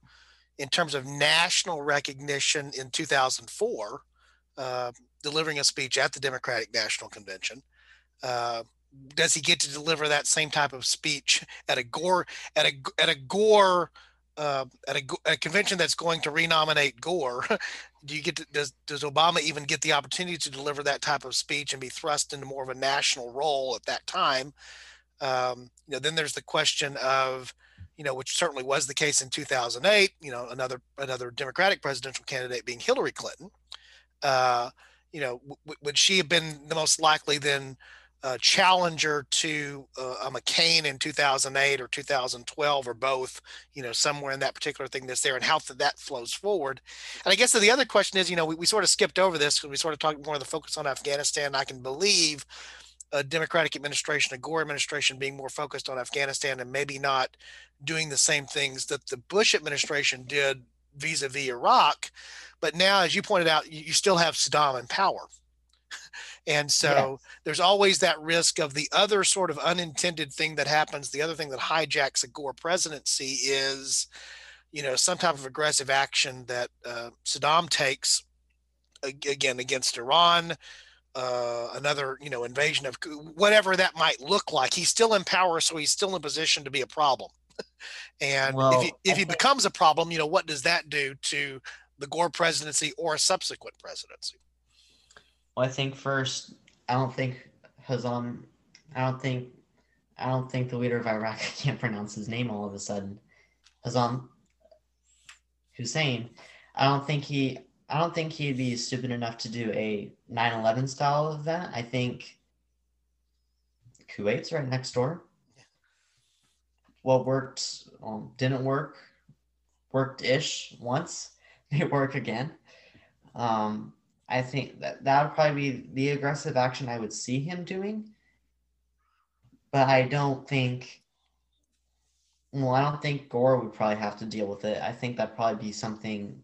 B: in terms of national recognition in 2004, uh, delivering a speech at the Democratic National Convention. Uh, does he get to deliver that same type of speech at a Gore at a at a Gore uh, at a, a, convention that's going to renominate Gore, do you get to, does does Obama even get the opportunity to deliver that type of speech and be thrust into more of a national role at that time? Um, you know, then there's the question of, you know, which certainly was the case in 2008. You know, another another Democratic presidential candidate being Hillary Clinton. Uh, you know, w- would she have been the most likely then uh, challenger to uh, a McCain in 2008 or 2012 or both, you know, somewhere in that particular thing that's there and how that flows forward. And I guess the other question is, you know, we, we sort of skipped over this because we sort of talked more of the focus on Afghanistan. I can believe a Democratic administration, a Gore administration being more focused on Afghanistan and maybe not doing the same things that the Bush administration did vis-a-vis Iraq. But now, as you pointed out, you, you still have Saddam in power. And so there's always that risk of the other sort of unintended thing that happens. The other thing that hijacks a Gore presidency is, you know, some type of aggressive action that uh, Saddam takes again against Iran, uh, another, you know, invasion of whatever that might look like. He's still in power, so he's still in position to be a problem. and well, if he, if he becomes a problem, you know, what does that do to the Gore presidency or a subsequent presidency?
A: Well, I think first, I don't think Hazam, I don't think, I don't think the leader of Iraq, I can't pronounce his name all of a sudden, Hazam Hussein, I don't think he, I don't think he'd be stupid enough to do a 9/11 style of that. I think Kuwait's right next door. What worked um, didn't work, worked ish once, may work again. Um, I think that that would probably be the aggressive action I would see him doing. But I don't think. Well, I don't think Gore would probably have to deal with it. I think that'd probably be something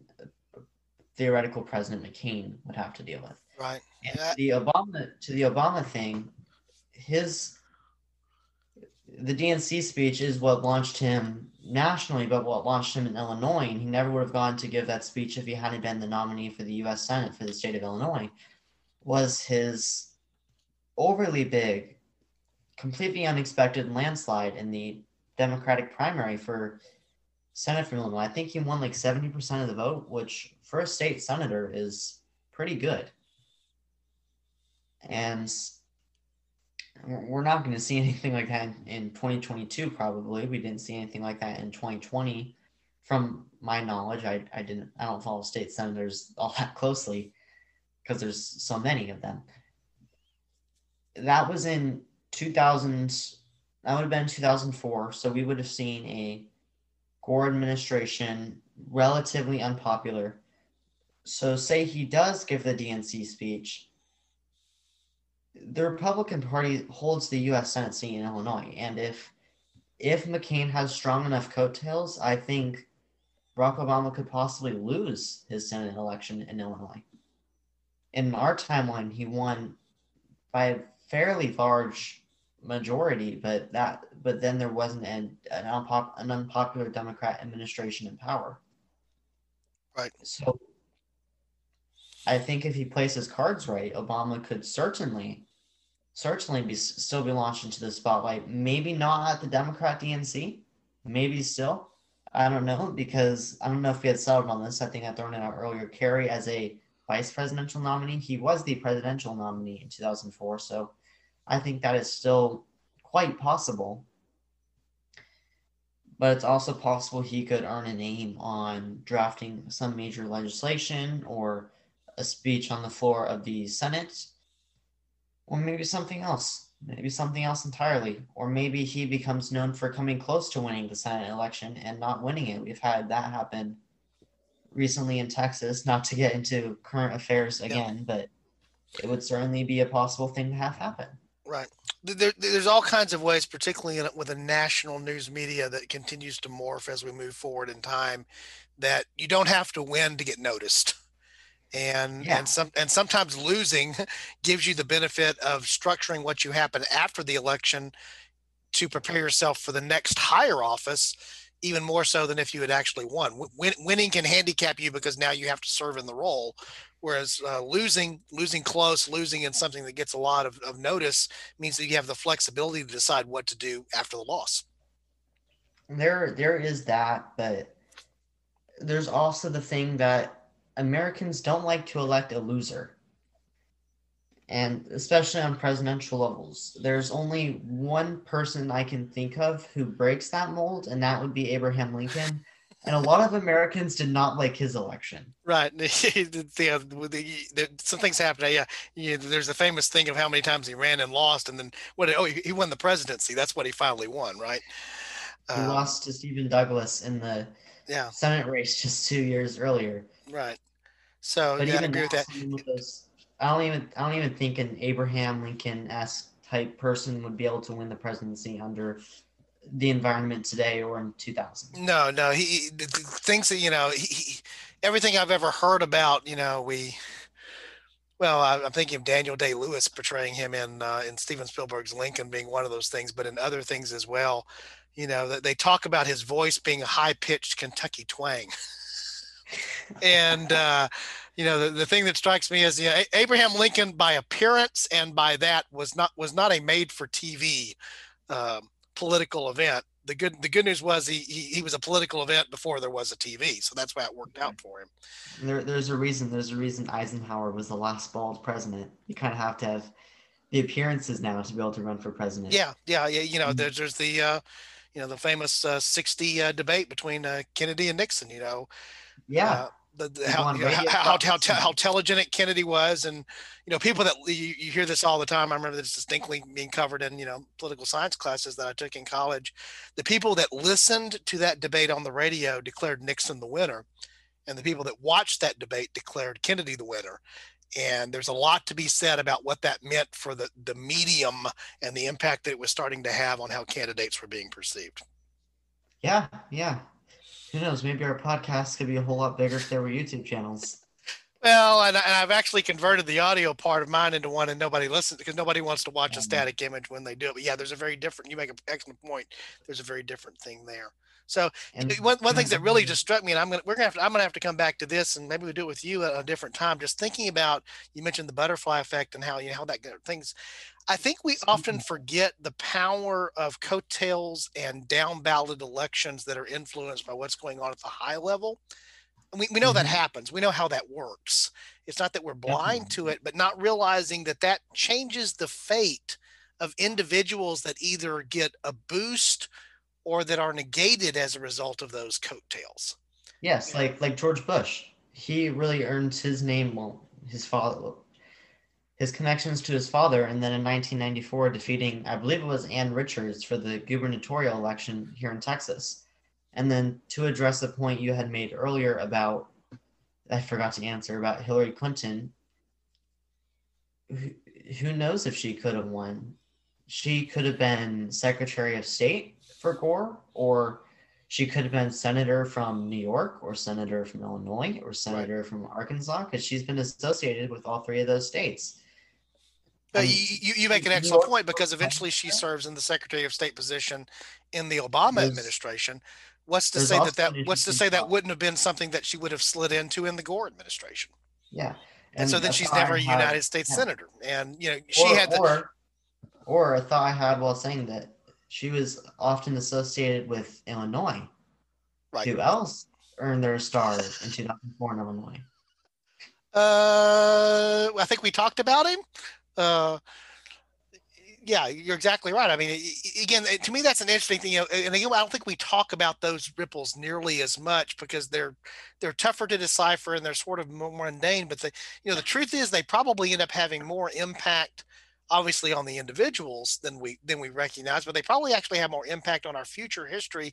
A: theoretical President McCain would have to deal with.
B: Right.
A: And yeah. the Obama to the Obama thing, his the DNC speech is what launched him nationally, but what launched him in Illinois. And he never would have gone to give that speech if he hadn't been the nominee for the U.S. Senate for the state of Illinois. Was his overly big, completely unexpected landslide in the Democratic primary for Senate from Illinois. I think he won like 70% of the vote, which for a state senator is pretty good. And we're not going to see anything like that in 2022 probably. We didn't see anything like that in 2020 from my knowledge i, I didn't i don't follow state senators all that closely because there's so many of them. That was in 2000 that would have been 2004 so we would have seen a gore administration relatively unpopular. So say he does give the dnc speech the Republican Party holds the U.S. Senate seat in Illinois, and if if McCain has strong enough coattails, I think Barack Obama could possibly lose his Senate election in Illinois. In our timeline, he won by a fairly large majority, but that but then there wasn't an an, unpop, an unpopular Democrat administration in power.
B: Right.
A: So I think if he plays his cards right, Obama could certainly, certainly be still be launched into the spotlight. Maybe not at the Democrat DNC, maybe still. I don't know because I don't know if we had settled on this. I think I thrown it out earlier. Kerry as a vice presidential nominee, he was the presidential nominee in 2004, so I think that is still quite possible. But it's also possible he could earn a name on drafting some major legislation or a speech on the floor of the Senate, or maybe something else. Maybe something else entirely. Or maybe he becomes known for coming close to winning the Senate election and not winning it. We've had that happen recently in Texas, not to get into current affairs again, yeah. but it would certainly be a possible thing to have happen.
B: Right. There, there's all kinds of ways, particularly in, with a national news media that continues to morph as we move forward in time, that you don't have to win to get noticed and yeah. and some and sometimes losing gives you the benefit of structuring what you happen after the election to prepare yourself for the next higher office even more so than if you had actually won. Win, winning can handicap you because now you have to serve in the role whereas uh, losing losing close losing in something that gets a lot of, of notice means that you have the flexibility to decide what to do after the loss.
A: There there is that but there's also the thing that Americans don't like to elect a loser. and especially on presidential levels. There's only one person I can think of who breaks that mold, and that would be Abraham Lincoln. and a lot of Americans did not like his election.
B: Right. the, the, some things happened. Yeah, yeah, there's a famous thing of how many times he ran and lost, and then what? Oh, he won the presidency. That's what he finally won, right?
A: He um, lost to Stephen Douglas in the
B: yeah
A: Senate race just two years earlier.
B: Right. So but even I agree with that.
A: I don't even I don't even think an Abraham Lincoln esque type person would be able to win the presidency under the environment today or in 2000.
B: No, no, he, things that you know, he, he, everything I've ever heard about, you know, we. Well, I, am thinking of Daniel Day Lewis portraying him in uh, in Steven Spielberg's Lincoln being one of those things, but in other things as well, you know, they talk about his voice being a high pitched Kentucky twang. and uh, you know the, the thing that strikes me is you know, Abraham Lincoln by appearance and by that was not was not a made for TV um, political event. The good the good news was he, he he was a political event before there was a TV, so that's why it worked out for him.
A: There, there's a reason. There's a reason Eisenhower was the last bald president. You kind of have to have the appearances now to be able to run for president.
B: Yeah, yeah, yeah. You know, mm-hmm. there's there's the uh, you know the famous uh, 60 uh, debate between uh, Kennedy and Nixon. You know,
A: yeah. Uh,
B: the, the how, you know, how, how, how, how, intelligent Kennedy was. And, you know, people that you, you hear this all the time. I remember this distinctly being covered in, you know, political science classes that I took in college. The people that listened to that debate on the radio declared Nixon the winner. And the people that watched that debate declared Kennedy the winner. And there's a lot to be said about what that meant for the, the medium and the impact that it was starting to have on how candidates were being perceived.
A: Yeah, yeah. Who knows? Maybe our podcast could be a whole lot bigger if there were YouTube channels.
B: Well, and, and I've actually converted the audio part of mine into one, and nobody listens because nobody wants to watch a mm-hmm. static image when they do it. But yeah, there's a very different. You make an excellent point. There's a very different thing there. So and, one one thing that really just struck me, and I'm gonna we're gonna have to, I'm gonna have to come back to this, and maybe we do it with you at a different time. Just thinking about you mentioned the butterfly effect and how you know how that things. I think we often forget the power of coattails and down ballot elections that are influenced by what's going on at the high level. we, we know mm-hmm. that happens. We know how that works. It's not that we're blind to it, but not realizing that that changes the fate of individuals that either get a boost or that are negated as a result of those coattails.
A: Yes, like like George Bush. He really earned his name well, his father his connections to his father and then in 1994 defeating I believe it was Ann Richards for the gubernatorial election here in Texas. And then to address the point you had made earlier about I forgot to answer about Hillary Clinton who, who knows if she could have won. She could have been Secretary of State for Gore, or she could have been senator from New York, or senator from Illinois, or senator right. from Arkansas, because she's been associated with all three of those states.
B: Uh, you, you make an excellent point because eventually she serves in the Secretary of State position in the Obama administration. What's to say that that what's to say that wouldn't have been something that she would have slid into in the Gore administration?
A: Yeah,
B: and, and so then she's never a United States yeah. senator, and you know she or, had the.
A: Or, or a thought I had while saying that she was often associated with Illinois. Right. Who else earned their star in 2004 in Illinois?
B: Uh, I think we talked about him. Uh, yeah, you're exactly right. I mean, again, to me, that's an interesting thing. You know, and again, I don't think we talk about those ripples nearly as much because they're they're tougher to decipher and they're sort of more mundane. But the you know the truth is they probably end up having more impact obviously on the individuals than we than we recognize but they probably actually have more impact on our future history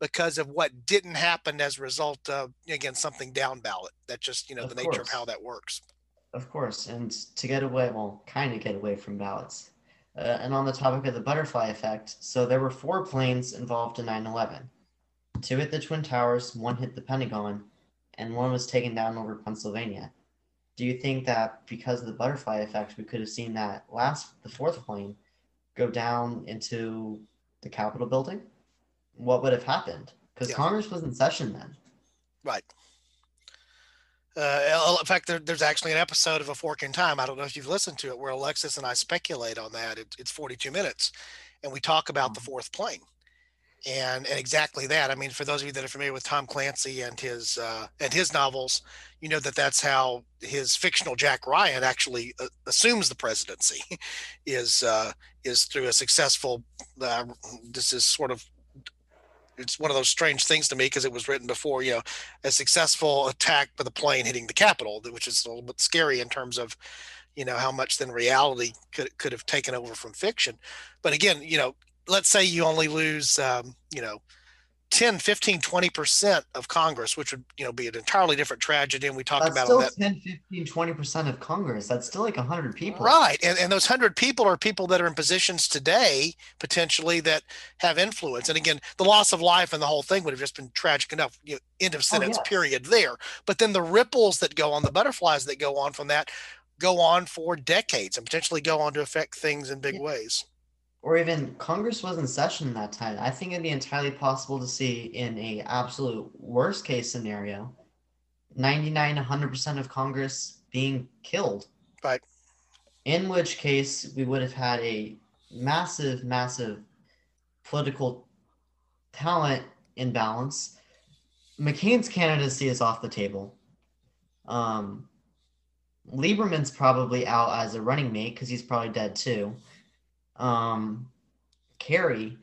B: because of what didn't happen as a result of again something down ballot. That's just you know of the course. nature of how that works.
A: Of course and to get away well kind of get away from ballots. Uh, and on the topic of the butterfly effect so there were four planes involved in 9-11 two hit the twin towers one hit the pentagon and one was taken down over pennsylvania do you think that because of the butterfly effect, we could have seen that last, the fourth plane, go down into the Capitol building? What would have happened? Because yeah. Congress was in session then.
B: Right. Uh, in fact, there, there's actually an episode of A Fork in Time. I don't know if you've listened to it, where Alexis and I speculate on that. It, it's 42 minutes, and we talk about the mm-hmm. fourth plane. And and exactly that. I mean, for those of you that are familiar with Tom Clancy and his uh, and his novels, you know that that's how his fictional Jack Ryan actually uh, assumes the presidency, is uh, is through a successful. Uh, this is sort of it's one of those strange things to me because it was written before, you know, a successful attack with a plane hitting the Capitol, which is a little bit scary in terms of, you know, how much then reality could could have taken over from fiction. But again, you know, let's say you only lose, um, you know, 10, 15, 20% of Congress, which would, you know, be an entirely different tragedy. And we talked
A: That's
B: about
A: still
B: that.
A: 10, 15, 20% of Congress. That's still like 100 people.
B: Right. And, and those 100 people are people that are in positions today, potentially, that have influence. And again, the loss of life and the whole thing would have just been tragic enough, you know, end of sentence,
A: Oh, yes.
B: period, there. But then the ripples that go on, the butterflies that go on from that, go on for decades and potentially go on to affect things in big
A: Yeah.
B: ways.
A: Or even Congress was in session that time. I think it'd be entirely possible to see in a absolute worst case scenario, 99, 100% of Congress being killed.
B: Right.
A: In which case, we would have had a massive, massive political talent imbalance. McCain's candidacy is off the table. Um, Lieberman's probably out as a running mate because he's probably dead too. Um, Kerry,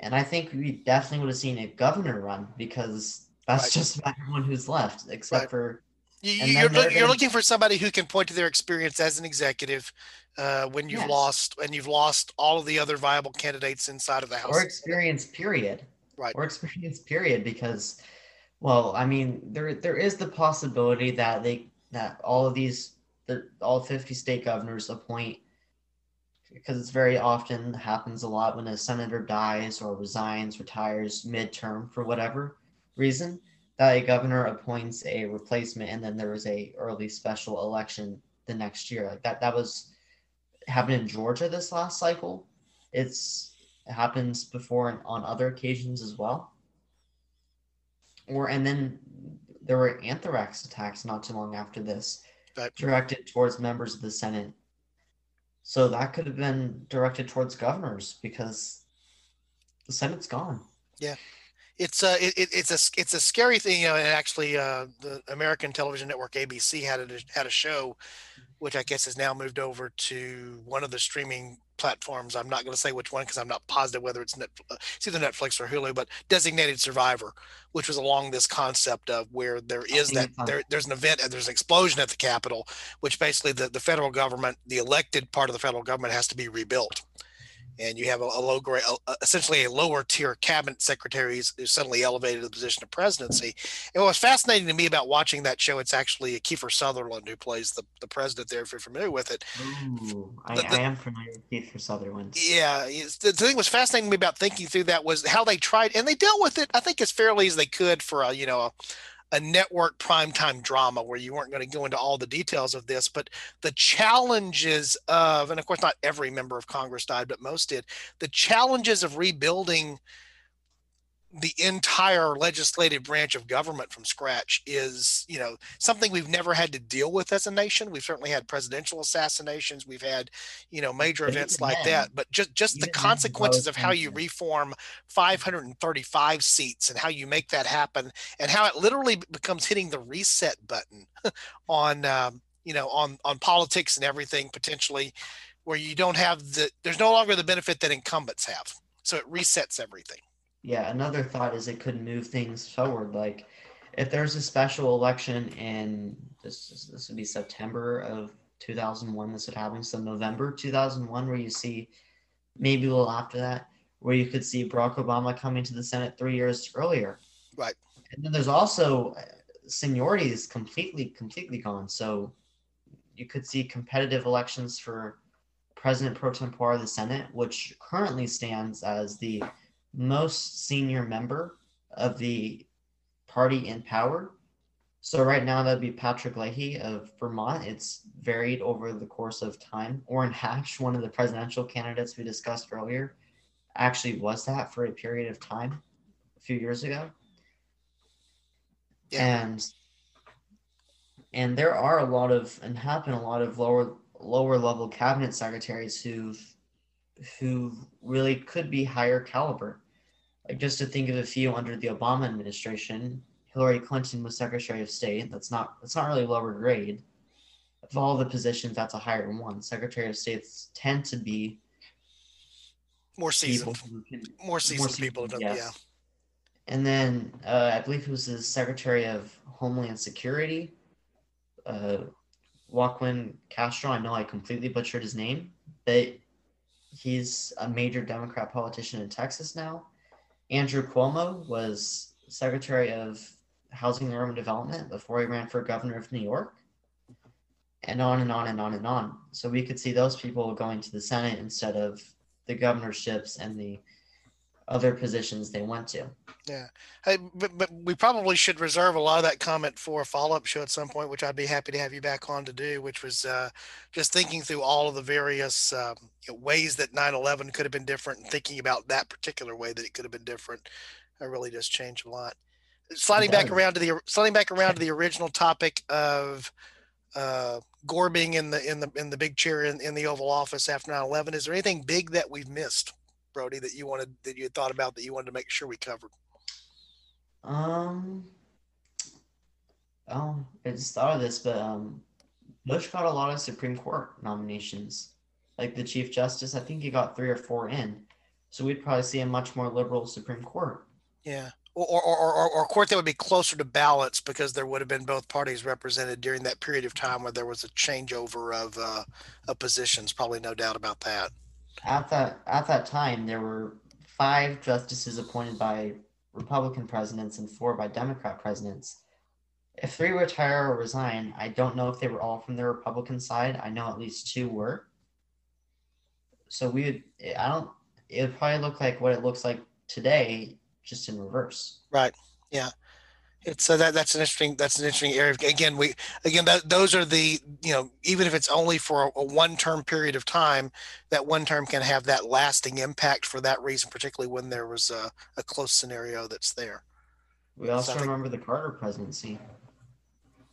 A: and I think we definitely would have seen a governor run because that's
B: Right.
A: just about everyone who's left, except
B: Right.
A: for
B: You, you're, look, you're
A: gonna-
B: looking for somebody who can point to their experience as an executive uh, when you've
A: Yes.
B: lost and you've lost all of the other viable candidates inside of the house.
A: or experience period.
B: Right.
A: Or experience period because well, I mean there there is the possibility that they that all of these the all 50 state governors appoint because it's very often happens a lot when a senator dies or resigns, retires midterm for whatever reason, that a governor appoints a replacement and then there was a early special election the next year. Like that that was happened in Georgia this last cycle. It's it happens before and on other occasions as well. Or and then there were anthrax attacks not too long after this, directed towards members of the Senate. So that could have been directed towards governors because the Senate's gone. Yeah.
B: It's a it, it- it's a it's a scary thing you know and actually uh the american television network abc had a had a show which i guess has now moved over to one of the streaming platforms. I'm not going to say which one because i'm not positive whether it's net uh, it's either netflix or hulu but designated survivor which was along this concept of where there is that there, there's an event and there's an explosion at the capitol which basically the, the federal government the elected part of the federal government has to be rebuilt and you have a, a low grade, essentially a lower tier cabinet secretary is, is suddenly elevated to the position of presidency. And what was fascinating to me about watching that show, it's actually Kiefer Sutherland who plays the, the president there, if you're familiar with it.
A: Ooh, I,
B: The- the-
A: I am familiar with Kiefer Sutherland.
B: Yeah, the, the thing was fascinating to me about thinking through that was how they tried, and they dealt with it, I think, as fairly as they could for a, you know, a, a network primetime drama where you weren't going to go into all the details of this, but the challenges of, and of course, not every member of Congress died, but most did, the challenges of rebuilding the entire legislative branch of government from scratch is you know something we've never had to deal with as a nation. We've certainly had presidential assassinations. We've had you know major events like
A: then-
B: that. But just just the consequences of how you reform 535 seats and how you make that happen and how it literally becomes hitting the reset button on um, you know on on politics and everything potentially where you don't have the there's no longer the benefit that incumbents have. So it resets everything
A: Yeah, another thought is it could move things forward. Like, if there's a special election in this, this would be September of 2001. This would happen. So November 2001, where you see maybe a little after that, where you could see Barack Obama coming to the Senate three years earlier.
B: Right.
A: And then there's also uh, seniority is completely completely gone. So you could see competitive elections for President pro tempore of the Senate, which currently stands as the most senior member of the party in power. So right now that'd be Patrick Leahy of Vermont. It's varied over the course of time. Orrin Hatch, one of the presidential candidates we discussed earlier, actually was that for a period of time a few years ago.
B: Yeah.
A: And and there are a lot of and have been a lot of lower lower level cabinet secretaries who've who really could be higher caliber. Like just to think of a few under the Obama administration, Hillary Clinton was Secretary of State. That's not that's not really lower grade. Of all the positions, that's a higher one. Secretary of States tend to be
B: more seasoned, can, more seasoned, more seasoned people. Yes. Yeah.
A: And then uh, I believe it was the Secretary of Homeland Security, uh, Joaquin Castro. I know I completely butchered his name, but he's a major Democrat politician in Texas now. Andrew Cuomo was Secretary of Housing and Urban Development before he ran for governor of New York. And on and on and on and on. So we could see those people going to the Senate instead of the governorships and the other positions they went to.
B: Yeah, hey, but, but we probably should reserve a lot of that comment for a follow up show at some point, which I'd be happy to have you back on to do. Which was uh, just thinking through all of the various um, you know, ways that 9/11 could have been different, and thinking about that particular way that it could have been different. It really does change a lot. Sliding back around to the sliding back around to the original topic of uh, Gore being in the in the in the big chair in, in the Oval Office after 9/11. Is there anything big that we've missed? Brody, that you wanted that you had thought about that you wanted to make sure we covered?
A: Um, oh, I just thought of this, but um, Bush got a lot of Supreme Court nominations. Like the Chief Justice, I think he got three or four in. So we'd probably see a much more liberal Supreme Court.
B: Yeah. Or, or, or, or, a court that would be closer to balance because there would have been both parties represented during that period of time where there was a changeover of, uh, of positions. Probably no doubt about that
A: at that at that time there were five justices appointed by Republican presidents and four by Democrat presidents. If three retire or resign, I don't know if they were all from the Republican side. I know at least two were. So we would I don't it would probably look like what it looks like today, just in reverse.
B: Right. Yeah it's uh, that that's an interesting that's an interesting area. Again we again that those are the you know even if it's only for a, a one term period of time that one term can have that lasting impact for that reason particularly when there was a, a close scenario that's there.
A: We also so remember think, the carter presidency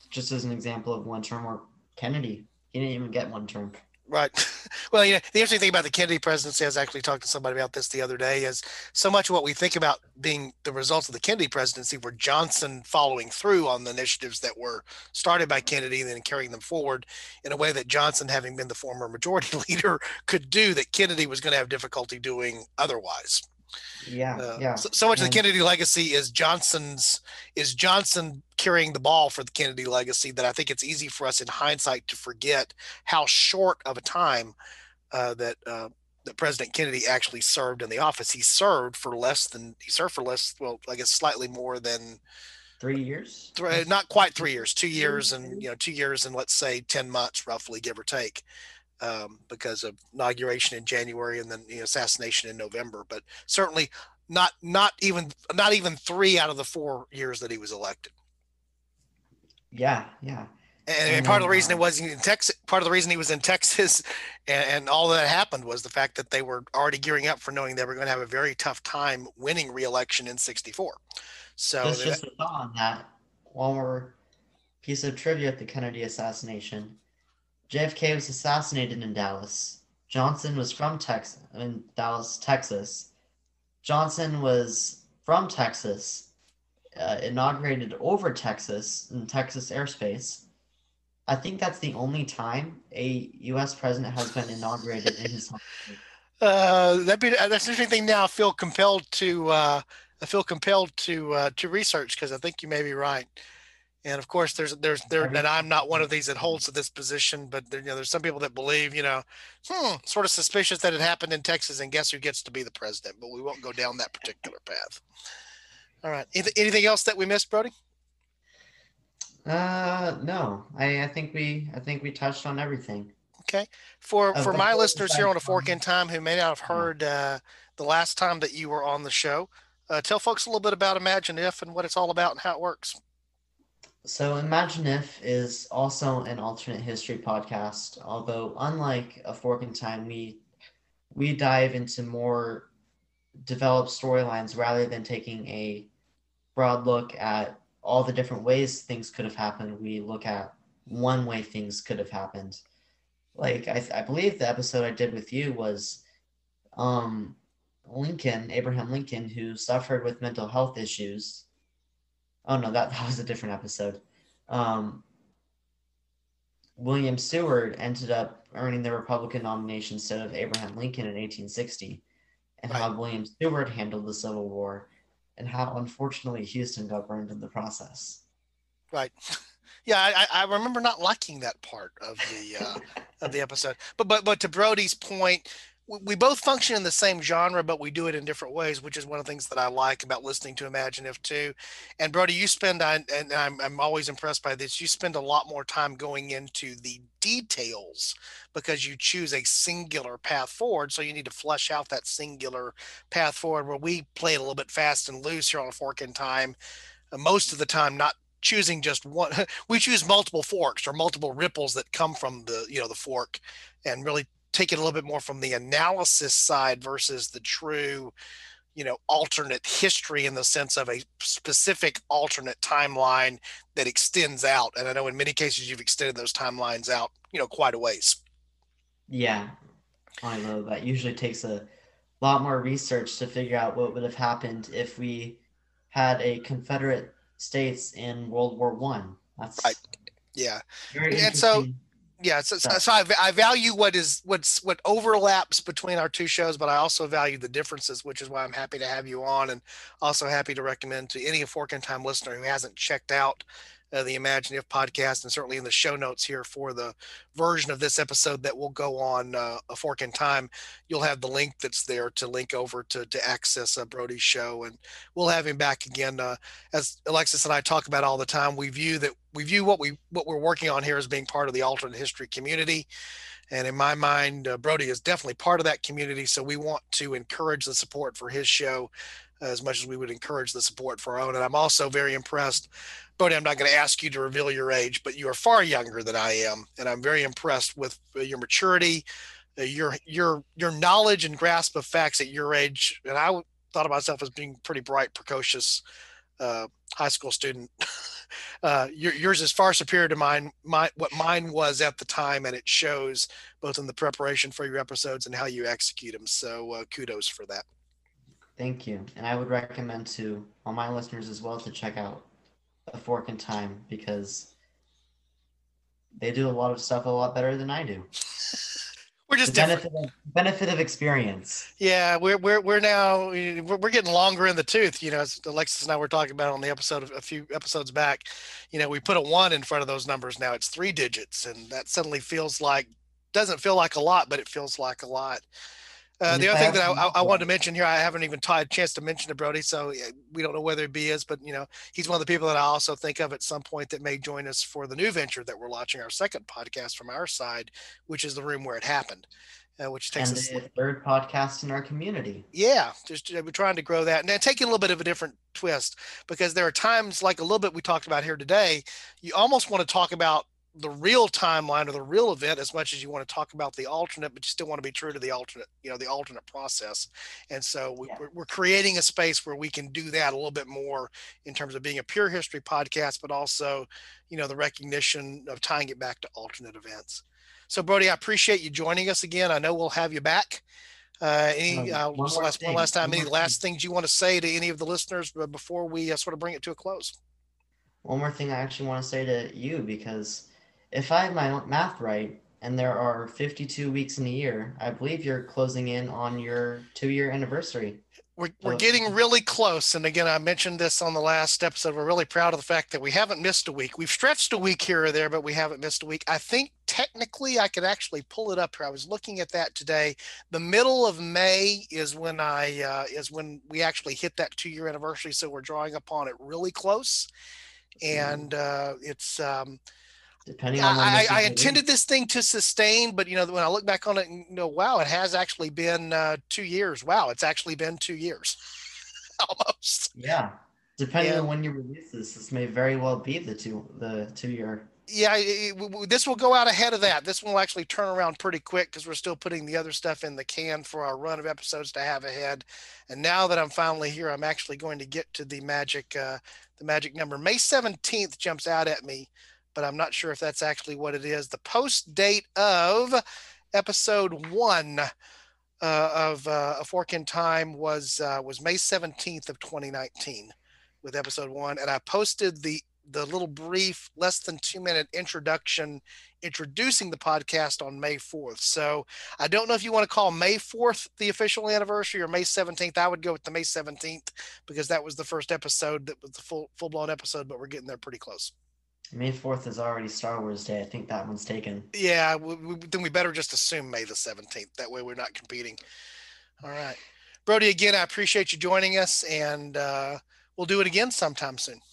A: just as an example of one term Or kennedy he didn't even get one term
B: Right. Well, you know, the interesting thing about the Kennedy presidency, I was actually talking to somebody about this the other day, is so much of what we think about being the results of the Kennedy presidency were Johnson following through on the initiatives that were started by Kennedy and then carrying them forward in a way that Johnson, having been the former majority leader, could do that Kennedy was going to have difficulty doing otherwise.
A: Yeah, uh, yeah.
B: So, so much and, of the Kennedy legacy is Johnson's is Johnson carrying the ball for the Kennedy legacy that I think it's easy for us in hindsight to forget how short of a time uh, that uh, that President Kennedy actually served in the office. He served for less than he served for less. Well, I guess slightly more than
A: three years.
B: Not quite three years. Two years and you know two years and let's say ten months, roughly, give or take um, because of inauguration in January and then the assassination in November. But certainly not not even not even three out of the four years that he was elected.
A: Yeah, yeah.
B: And, and part of the reason it was in Texas, part of the reason he was in Texas, and, and, all that happened was the fact that they were already gearing up for knowing they were going to have a very tough time winning re-election in '64. So
A: just, just a thought on that. One more piece of trivia at the Kennedy assassination. JFK was assassinated in Dallas. Johnson was from Texas, in Dallas, Texas. Johnson was from Texas, uh, inaugurated over Texas in Texas airspace. I think that's the only time a U.S. president has been inaugurated in his home.
B: Uh, that be that's an interesting thing. Now I feel compelled to uh, I feel compelled to uh, to research because I think you may be right. And of course, there's there's there, and I'm not one of these that holds to this position, but there, you know, there's some people that believe, you know, hmm, sort of suspicious that it happened in Texas, and guess who gets to be the president? But we won't go down that particular path. All right. Anything else that we missed, Brody?
A: Uh, no. I I think we I think we touched on everything.
B: Okay. For for my listeners here on a fork in time who may not have heard uh, the last time that you were on the show, uh, tell folks a little bit about Imagine If and what it's all about and how it works.
A: So, Imagine If is also an alternate history podcast, although unlike A Fork in Time, we we dive into more developed storylines rather than taking a broad look at all the different ways things could have happened. We look at one way things could have happened. Like I, I believe the episode I did with you was um Lincoln, Abraham Lincoln, who suffered with mental health issues. Oh no, that, that was a different episode. Um, William Seward ended up earning the Republican nomination instead of Abraham Lincoln in 1860, and right. how William Seward handled the Civil War, and how unfortunately Houston got burned in the process.
B: Right. Yeah, I, I remember not liking that part of the uh, of the episode. But but but to Brody's point, we both function in the same genre, but we do it in different ways, which is one of the things that I like about listening to Imagine If too. And Brody, you spend, and I'm, I'm always impressed by this, you spend a lot more time going into the details because you choose a singular path forward. So you need to flesh out that singular path forward where we play a little bit fast and loose here on a fork in time. Uh, most of the time, not choosing just one we choose multiple forks or multiple ripples that come from the you know the fork and really take it a little bit more from the analysis side versus the true you know alternate history in the sense of a specific alternate timeline that extends out and i know in many cases you've extended those timelines out you know quite a ways.
A: Yeah i know that usually takes a lot more research to figure out what would have happened if we had a confederate states in world war one. That's
B: right yeah and so yeah so, so I, I value what is what's what overlaps between our two shows but i also value the differences which is why i'm happy to have you on and also happy to recommend to any fork in time listener who hasn't checked out uh, the Imagine If podcast, and certainly in the show notes here for the version of this episode that will go on uh, a fork in time, you'll have the link that's there to link over to to access uh, Brody's show, and we'll have him back again. Uh, as Alexis and I talk about all the time, we view that we view what we what we're working on here as being part of the alternate history community. And in my mind, uh, Brody is definitely part of that community. So we want to encourage the support for his show as much as we would encourage the support for our own. And I'm also very impressed Brody, I'm not going to ask you to reveal your age, but you are far younger than I am, and I'm very impressed with uh, your maturity, uh, your your your knowledge and grasp of facts at your age. And I thought of myself as being pretty bright, precocious uh, high school student. uh, yours is far superior to mine. My what mine was at the time, and it shows both in the preparation for your episodes and how you execute them. So uh, kudos for that.
A: Thank you, and I would recommend to all my listeners as well to check out a fork in time because they do a lot of stuff a lot better than I do.
B: we're just
A: benefit of, benefit of experience.
B: Yeah, we're we're we're now we're, we're getting longer in the tooth. You know, as Alexis and I were talking about on the episode a few episodes back. You know, we put a one in front of those numbers. Now it's three digits, and that suddenly feels like doesn't feel like a lot, but it feels like a lot. Uh, the other thing that I, I, wanted to mention here, I haven't even had a chance to mention to Brody, so we don't know whether B is, but you know, he's one of the people that I also think of at some point that may join us for the new venture that we're launching, our second podcast from our side, which is the room where it happened. Uh, which takes
A: and us the third podcast in our community.
B: Yeah, just uh, we're trying to grow that and then taking a little bit of a different twist because there are times like a little bit we talked about here today. You almost want to talk about the real timeline or the real event as much as you want to talk about the alternate but you still want to be true to the alternate you know the alternate process. And so we, are we're creating a space where we can do that a little bit more in terms of being a pure history podcast but also you know the recognition of tying it back to alternate events. So brody i appreciate you joining us again. I know we'll have you back. Uh, any uh, one, last, one last time one any last thing. things you want to say to any of the listeners before we uh, sort of bring it to a close?
A: One more thing i actually want to say to you because if I have my math right, and there are 52 weeks in a year, I believe you're closing in on your two year anniversary.
B: We're, we're getting really close. And again, I mentioned this on the last episode. We're really proud of the fact that we haven't missed a week. We've stretched a week here or there, but we haven't missed a week. I think technically I could actually pull it up here. I was looking at that today. The middle of May is when I uh, is when we actually hit that two year anniversary. So we're drawing upon it really close. And uh, it's um,
A: depending on I,
B: I intended this thing to sustain, but you know, when I look back on it, you know, wow, it has actually been uh, two years. Wow, it's actually been two years, almost.
A: Yeah, depending yeah. on when you release this, this may very well be the two the two year.
B: Yeah, it, it, this will go out ahead of that. This will actually turn around pretty quick because we're still putting the other stuff in the can for our run of episodes to have ahead. And now that I'm finally here, I'm actually going to get to the magic, uh, the magic number. May 17th jumps out at me but I'm not sure if that's actually what it is. The post date of episode one uh, of uh, A Fork in Time was uh, was May 17th of 2019 with episode one. And I posted the the little brief, less than two minute introduction introducing the podcast on May 4th. So I don't know if you want to call May 4th the official anniversary or May 17th. I would go with the May 17th because that was the first episode that was the full full blown episode, but we're getting there pretty close.
A: May 4th is already Star Wars Day. I think that one's taken.
B: Yeah, we, we, then we better just assume May the 17th. That way we're not competing. All right. Brody, again, I appreciate you joining us and uh, we'll do it again sometime soon.